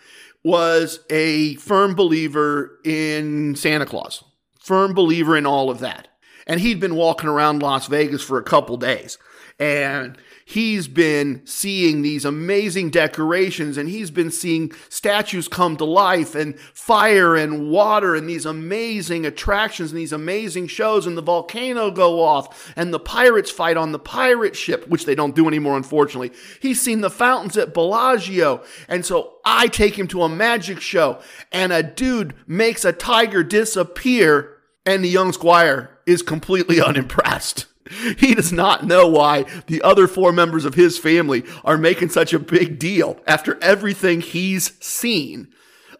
was a firm believer in Santa Claus, firm believer in all of that. And he'd been walking around Las Vegas for a couple days. And he's been seeing these amazing decorations and he's been seeing statues come to life and fire and water and these amazing attractions and these amazing shows and the volcano go off and the pirates fight on the pirate ship, which they don't do anymore, unfortunately. He's seen the fountains at Bellagio. And so I take him to a magic show and a dude makes a tiger disappear and the young squire is completely unimpressed. He does not know why the other four members of his family are making such a big deal after everything he's seen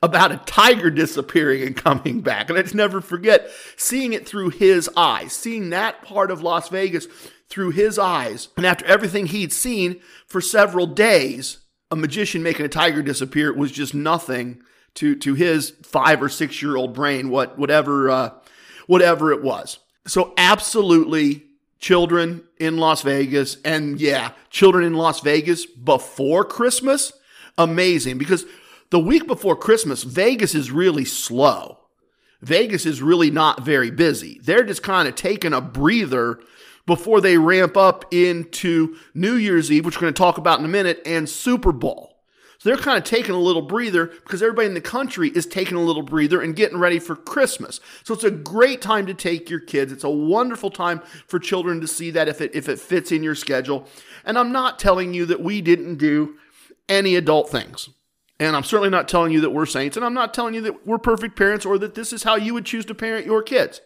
about a tiger disappearing and coming back. And I just never forget seeing it through his eyes, seeing that part of Las Vegas through his eyes. And after everything he'd seen for several days, a magician making a tiger disappear was just nothing to, to his five or six year old brain, what, whatever, uh, whatever it was. So absolutely children in Las Vegas. And yeah, children in Las Vegas before Christmas, amazing because the week before Christmas, Vegas is really slow. Vegas is really not very busy. They're just kind of taking a breather before they ramp up into New Year's Eve, which we're going to talk about in a minute, and Super Bowl. So they're kind of taking a little breather because everybody in the country is taking a little breather and getting ready for Christmas. So it's a great time to take your kids. It's a wonderful time for children to see that if it if it fits in your schedule. And I'm not telling you that we didn't do any adult things. And I'm certainly not telling you that we're saints, and I'm not telling you that we're perfect parents or that this is how you would choose to parent your kids.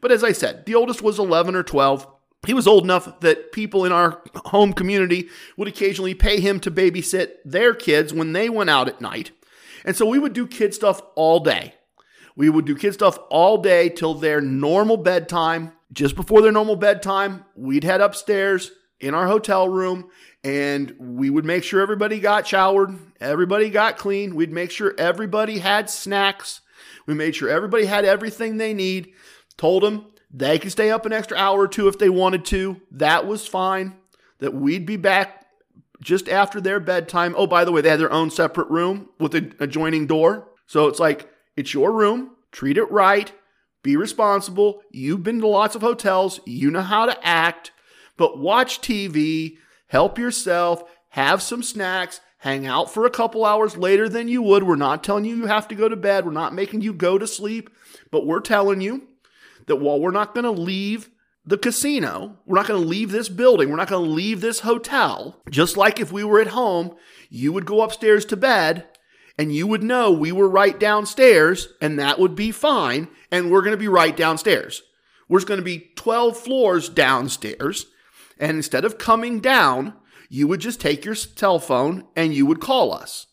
But as I said, the oldest was 11 or 12 he was old enough that people in our home community would occasionally pay him to babysit their kids when they went out at night. And so we would do kid stuff all day. We would do kid stuff all day till their normal bedtime. Just before their normal bedtime, we'd head upstairs in our hotel room and we would make sure everybody got showered, everybody got clean. We'd make sure everybody had snacks. We made sure everybody had everything they need. Told them they could stay up an extra hour or two if they wanted to. That was fine. That we'd be back just after their bedtime. Oh, by the way, they had their own separate room with an adjoining door. So it's like, it's your room. Treat it right. Be responsible. You've been to lots of hotels. You know how to act. But watch TV, help yourself, have some snacks, hang out for a couple hours later than you would. We're not telling you you have to go to bed. We're not making you go to sleep, but we're telling you that while we're not going to leave the casino, we're not going to leave this building, we're not going to leave this hotel, just like if we were at home, you would go upstairs to bed and you would know we were right downstairs and that would be fine. And we're going to be right downstairs. We're going to be 12 floors downstairs. And instead of coming down, you would just take your cell phone and you would call us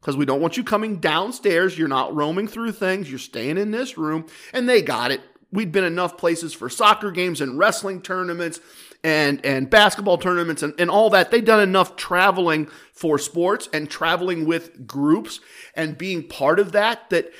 because we don't want you coming downstairs. You're not roaming through things. You're staying in this room. And they got it we'd been enough places for soccer games and wrestling tournaments and and basketball tournaments and, and all that. They'd done enough traveling for sports and traveling with groups and being part of that that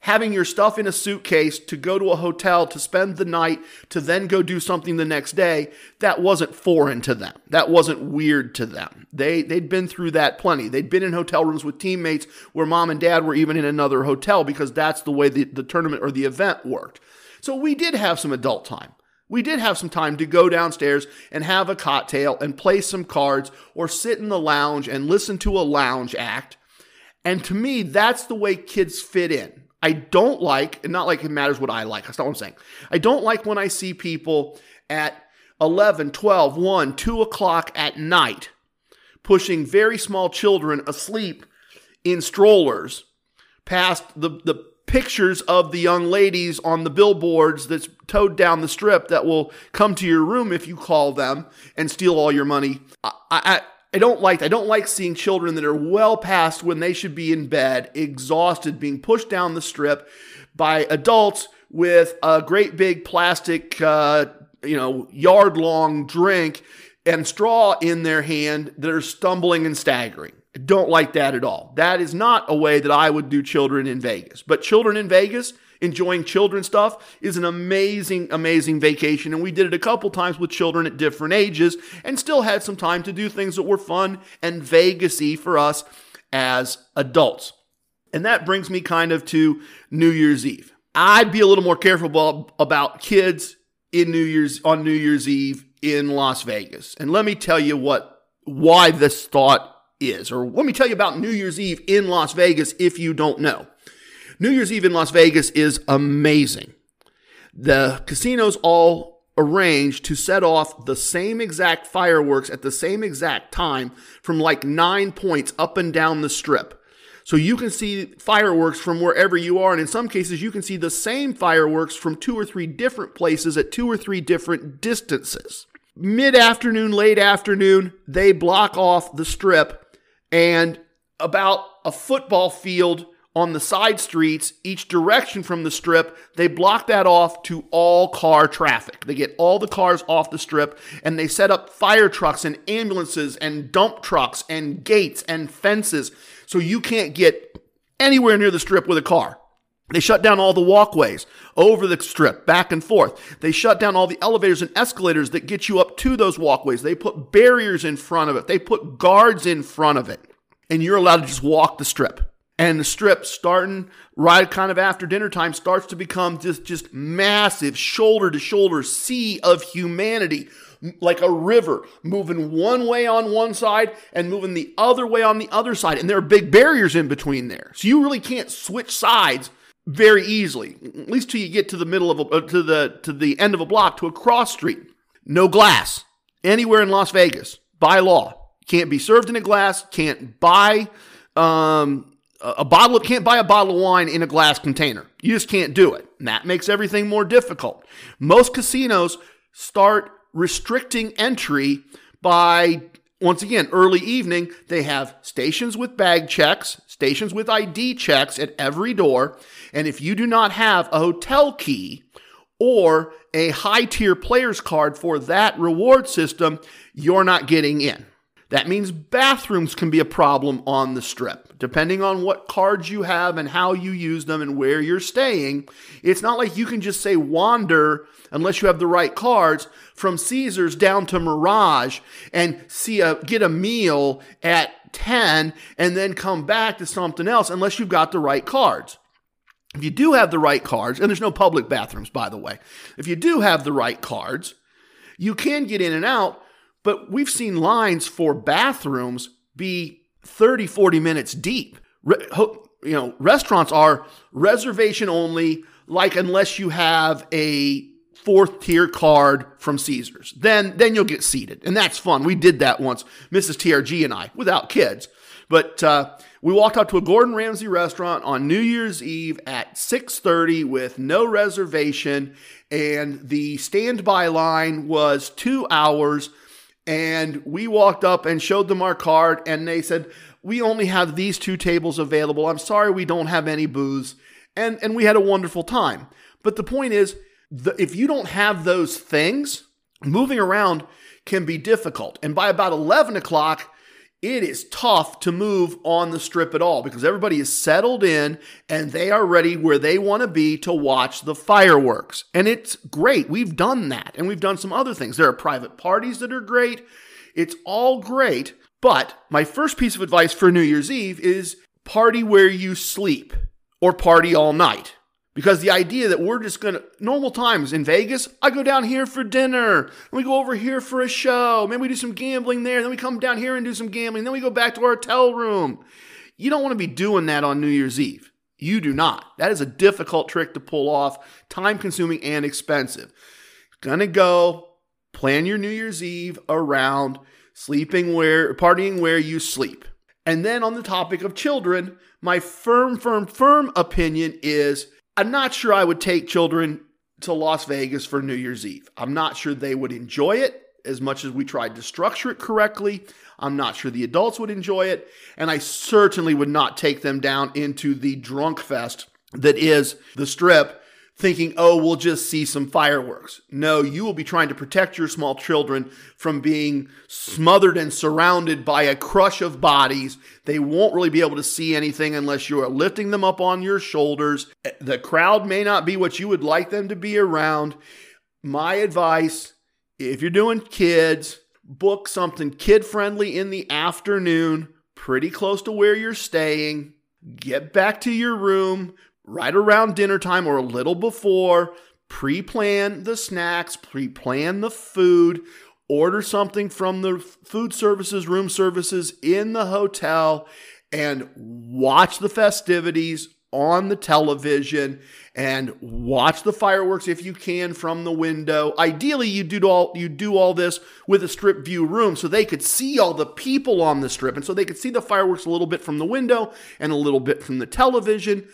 having your stuff in a suitcase to go to a hotel to spend the night to then go do something the next day that wasn't foreign to them. That wasn't weird to them. They they'd been through that plenty. They'd been in hotel rooms with teammates where mom and dad were even in another hotel because that's the way the, the tournament or the event worked so we did have some adult time. We did have some time to go downstairs and have a cocktail and play some cards or sit in the lounge and listen to a lounge act. And to me that's the way kids fit in. I don't like, and not like it matters what I like, that's not what I'm saying. I don't like when I see people at 11, 12, 1, 2 o'clock at night pushing very small children asleep in strollers past the, the pictures of the young ladies on the billboards that's towed down the strip that will come to your room if you call them and steal all your money. I, I, I don't like I don't like seeing children that are well past when they should be in bed, exhausted, being pushed down the strip by adults with a great big plastic, uh, you know, yard long drink and straw in their hand that are stumbling and staggering. Don't like that at all. That is not a way that I would do children in Vegas. But children in Vegas enjoying children stuff is an amazing, amazing vacation. And we did it a couple times with children at different ages and still had some time to do things that were fun and Vegasy for us as adults. And that brings me kind of to New Year's Eve. I'd be a little more careful about kids in New Year's on New Year's Eve in Las Vegas. And let me tell you what why this thought is or let me tell you about New Year's Eve in Las Vegas if you don't know. New Year's Eve in Las Vegas is amazing. The casinos all arranged to set off the same exact fireworks at the same exact time from like nine points up and down the strip. So you can see fireworks from wherever you are. And in some cases, you can see the same fireworks from two or three different places at two or three different distances. Mid afternoon, late afternoon, they block off the strip and about a football field on the side streets, each direction from the strip, they block that off to all car traffic. They get all the cars off the strip and they set up fire trucks and ambulances and dump trucks and gates and fences so you can't get anywhere near the strip with a car. They shut down all the walkways over the strip, back and forth. They shut down all the elevators and escalators that get you up to those walkways. They put barriers in front of it. They put guards in front of it. And you're allowed to just walk the strip and the strip starting right kind of after dinner time starts to become just just massive shoulder to shoulder sea of humanity like a river moving one way on one side and moving the other way on the other side and there are big barriers in between there so you really can't switch sides very easily at least till you get to the middle of a, uh, to the to the end of a block to a cross street no glass anywhere in Las Vegas by law can't be served in a glass can't buy um, a bottle can't buy a bottle of wine in a glass container. You just can't do it. And that makes everything more difficult. Most casinos start restricting entry by once again, early evening, they have stations with bag checks, stations with ID checks at every door. And if you do not have a hotel key or a high tier player's card for that reward system, you're not getting in. That means bathrooms can be a problem on the strip. Depending on what cards you have and how you use them and where you're staying, it's not like you can just say wander unless you have the right cards from Caesars down to Mirage and see a get a meal at 10 and then come back to something else unless you've got the right cards. If you do have the right cards, and there's no public bathrooms by the way. If you do have the right cards, you can get in and out but we've seen lines for bathrooms be 30, 40 minutes deep. Re- you know, restaurants are reservation only, like unless you have a fourth tier card from Caesars. Then then you'll get seated. And that's fun. We did that once, Mrs. TRG and I, without kids. But uh, we walked out to a Gordon Ramsay restaurant on New Year's Eve at 6:30 with no reservation, and the standby line was two hours and we walked up and showed them our card, and they said, We only have these two tables available. I'm sorry we don't have any booze. And, and we had a wonderful time. But the point is, the, if you don't have those things, moving around can be difficult. And by about 11 o'clock, it is tough to move on the strip at all because everybody is settled in and they are ready where they want to be to watch the fireworks. And it's great. We've done that and we've done some other things. There are private parties that are great. It's all great. But my first piece of advice for New Year's Eve is party where you sleep or party all night. Because the idea that we're just gonna normal times in Vegas, I go down here for dinner, we go over here for a show, maybe we do some gambling there, then we come down here and do some gambling, then we go back to our hotel room. You don't want to be doing that on New Year's Eve. You do not. That is a difficult trick to pull off, time consuming and expensive. Gonna go, plan your New Year's Eve around sleeping where partying where you sleep. And then on the topic of children, my firm, firm, firm opinion is I'm not sure I would take children to Las Vegas for New Year's Eve. I'm not sure they would enjoy it as much as we tried to structure it correctly. I'm not sure the adults would enjoy it. And I certainly would not take them down into the drunk fest that is the strip thinking, oh, we'll just see some fireworks. No, you will be trying to protect your small children from being smothered and surrounded by a crush of bodies. They won't really be able to see anything unless you are lifting them up on your shoulders. The crowd may not be what you would like them to be around. My advice if you're doing kids, book something kid friendly in the afternoon, pretty close to where you're staying. Get back to your room, right around dinner time or a little before, pre plan the snacks, pre plan the food, order something from the food services, room services in the hotel, and watch the festivities on the television and watch the fireworks if you can from the window. Ideally, you do all you do all this with a strip view room so they could see all the people on the strip and so they could see the fireworks a little bit from the window and a little bit from the television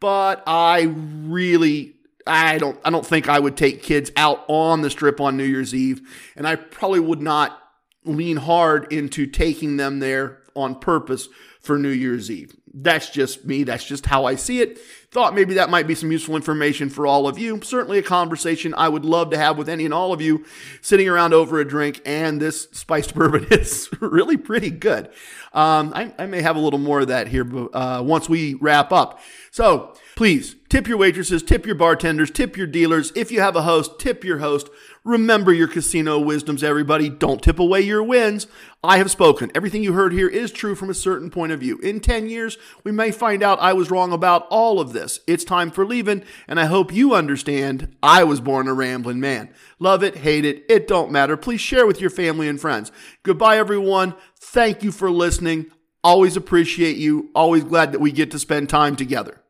but I really I don't I don't think I would take kids out on the strip on New Year's Eve and I probably would not lean hard into taking them there on purpose for New Year's Eve. That's just me. That's just how I see it. Thought maybe that might be some useful information for all of you. Certainly a conversation I would love to have with any and all of you sitting around over a drink. And this spiced bourbon is really pretty good. Um, I, I, may have a little more of that here uh, once we wrap up. So please tip your waitresses, tip your bartenders, tip your dealers. If you have a host, tip your host. Remember your casino wisdoms, everybody. Don't tip away your wins. I have spoken. Everything you heard here is true from a certain point of view. In 10 years, we may find out I was wrong about all of this. It's time for leaving, and I hope you understand I was born a rambling man. Love it, hate it, it don't matter. Please share with your family and friends. Goodbye, everyone. Thank you for listening. Always appreciate you. Always glad that we get to spend time together.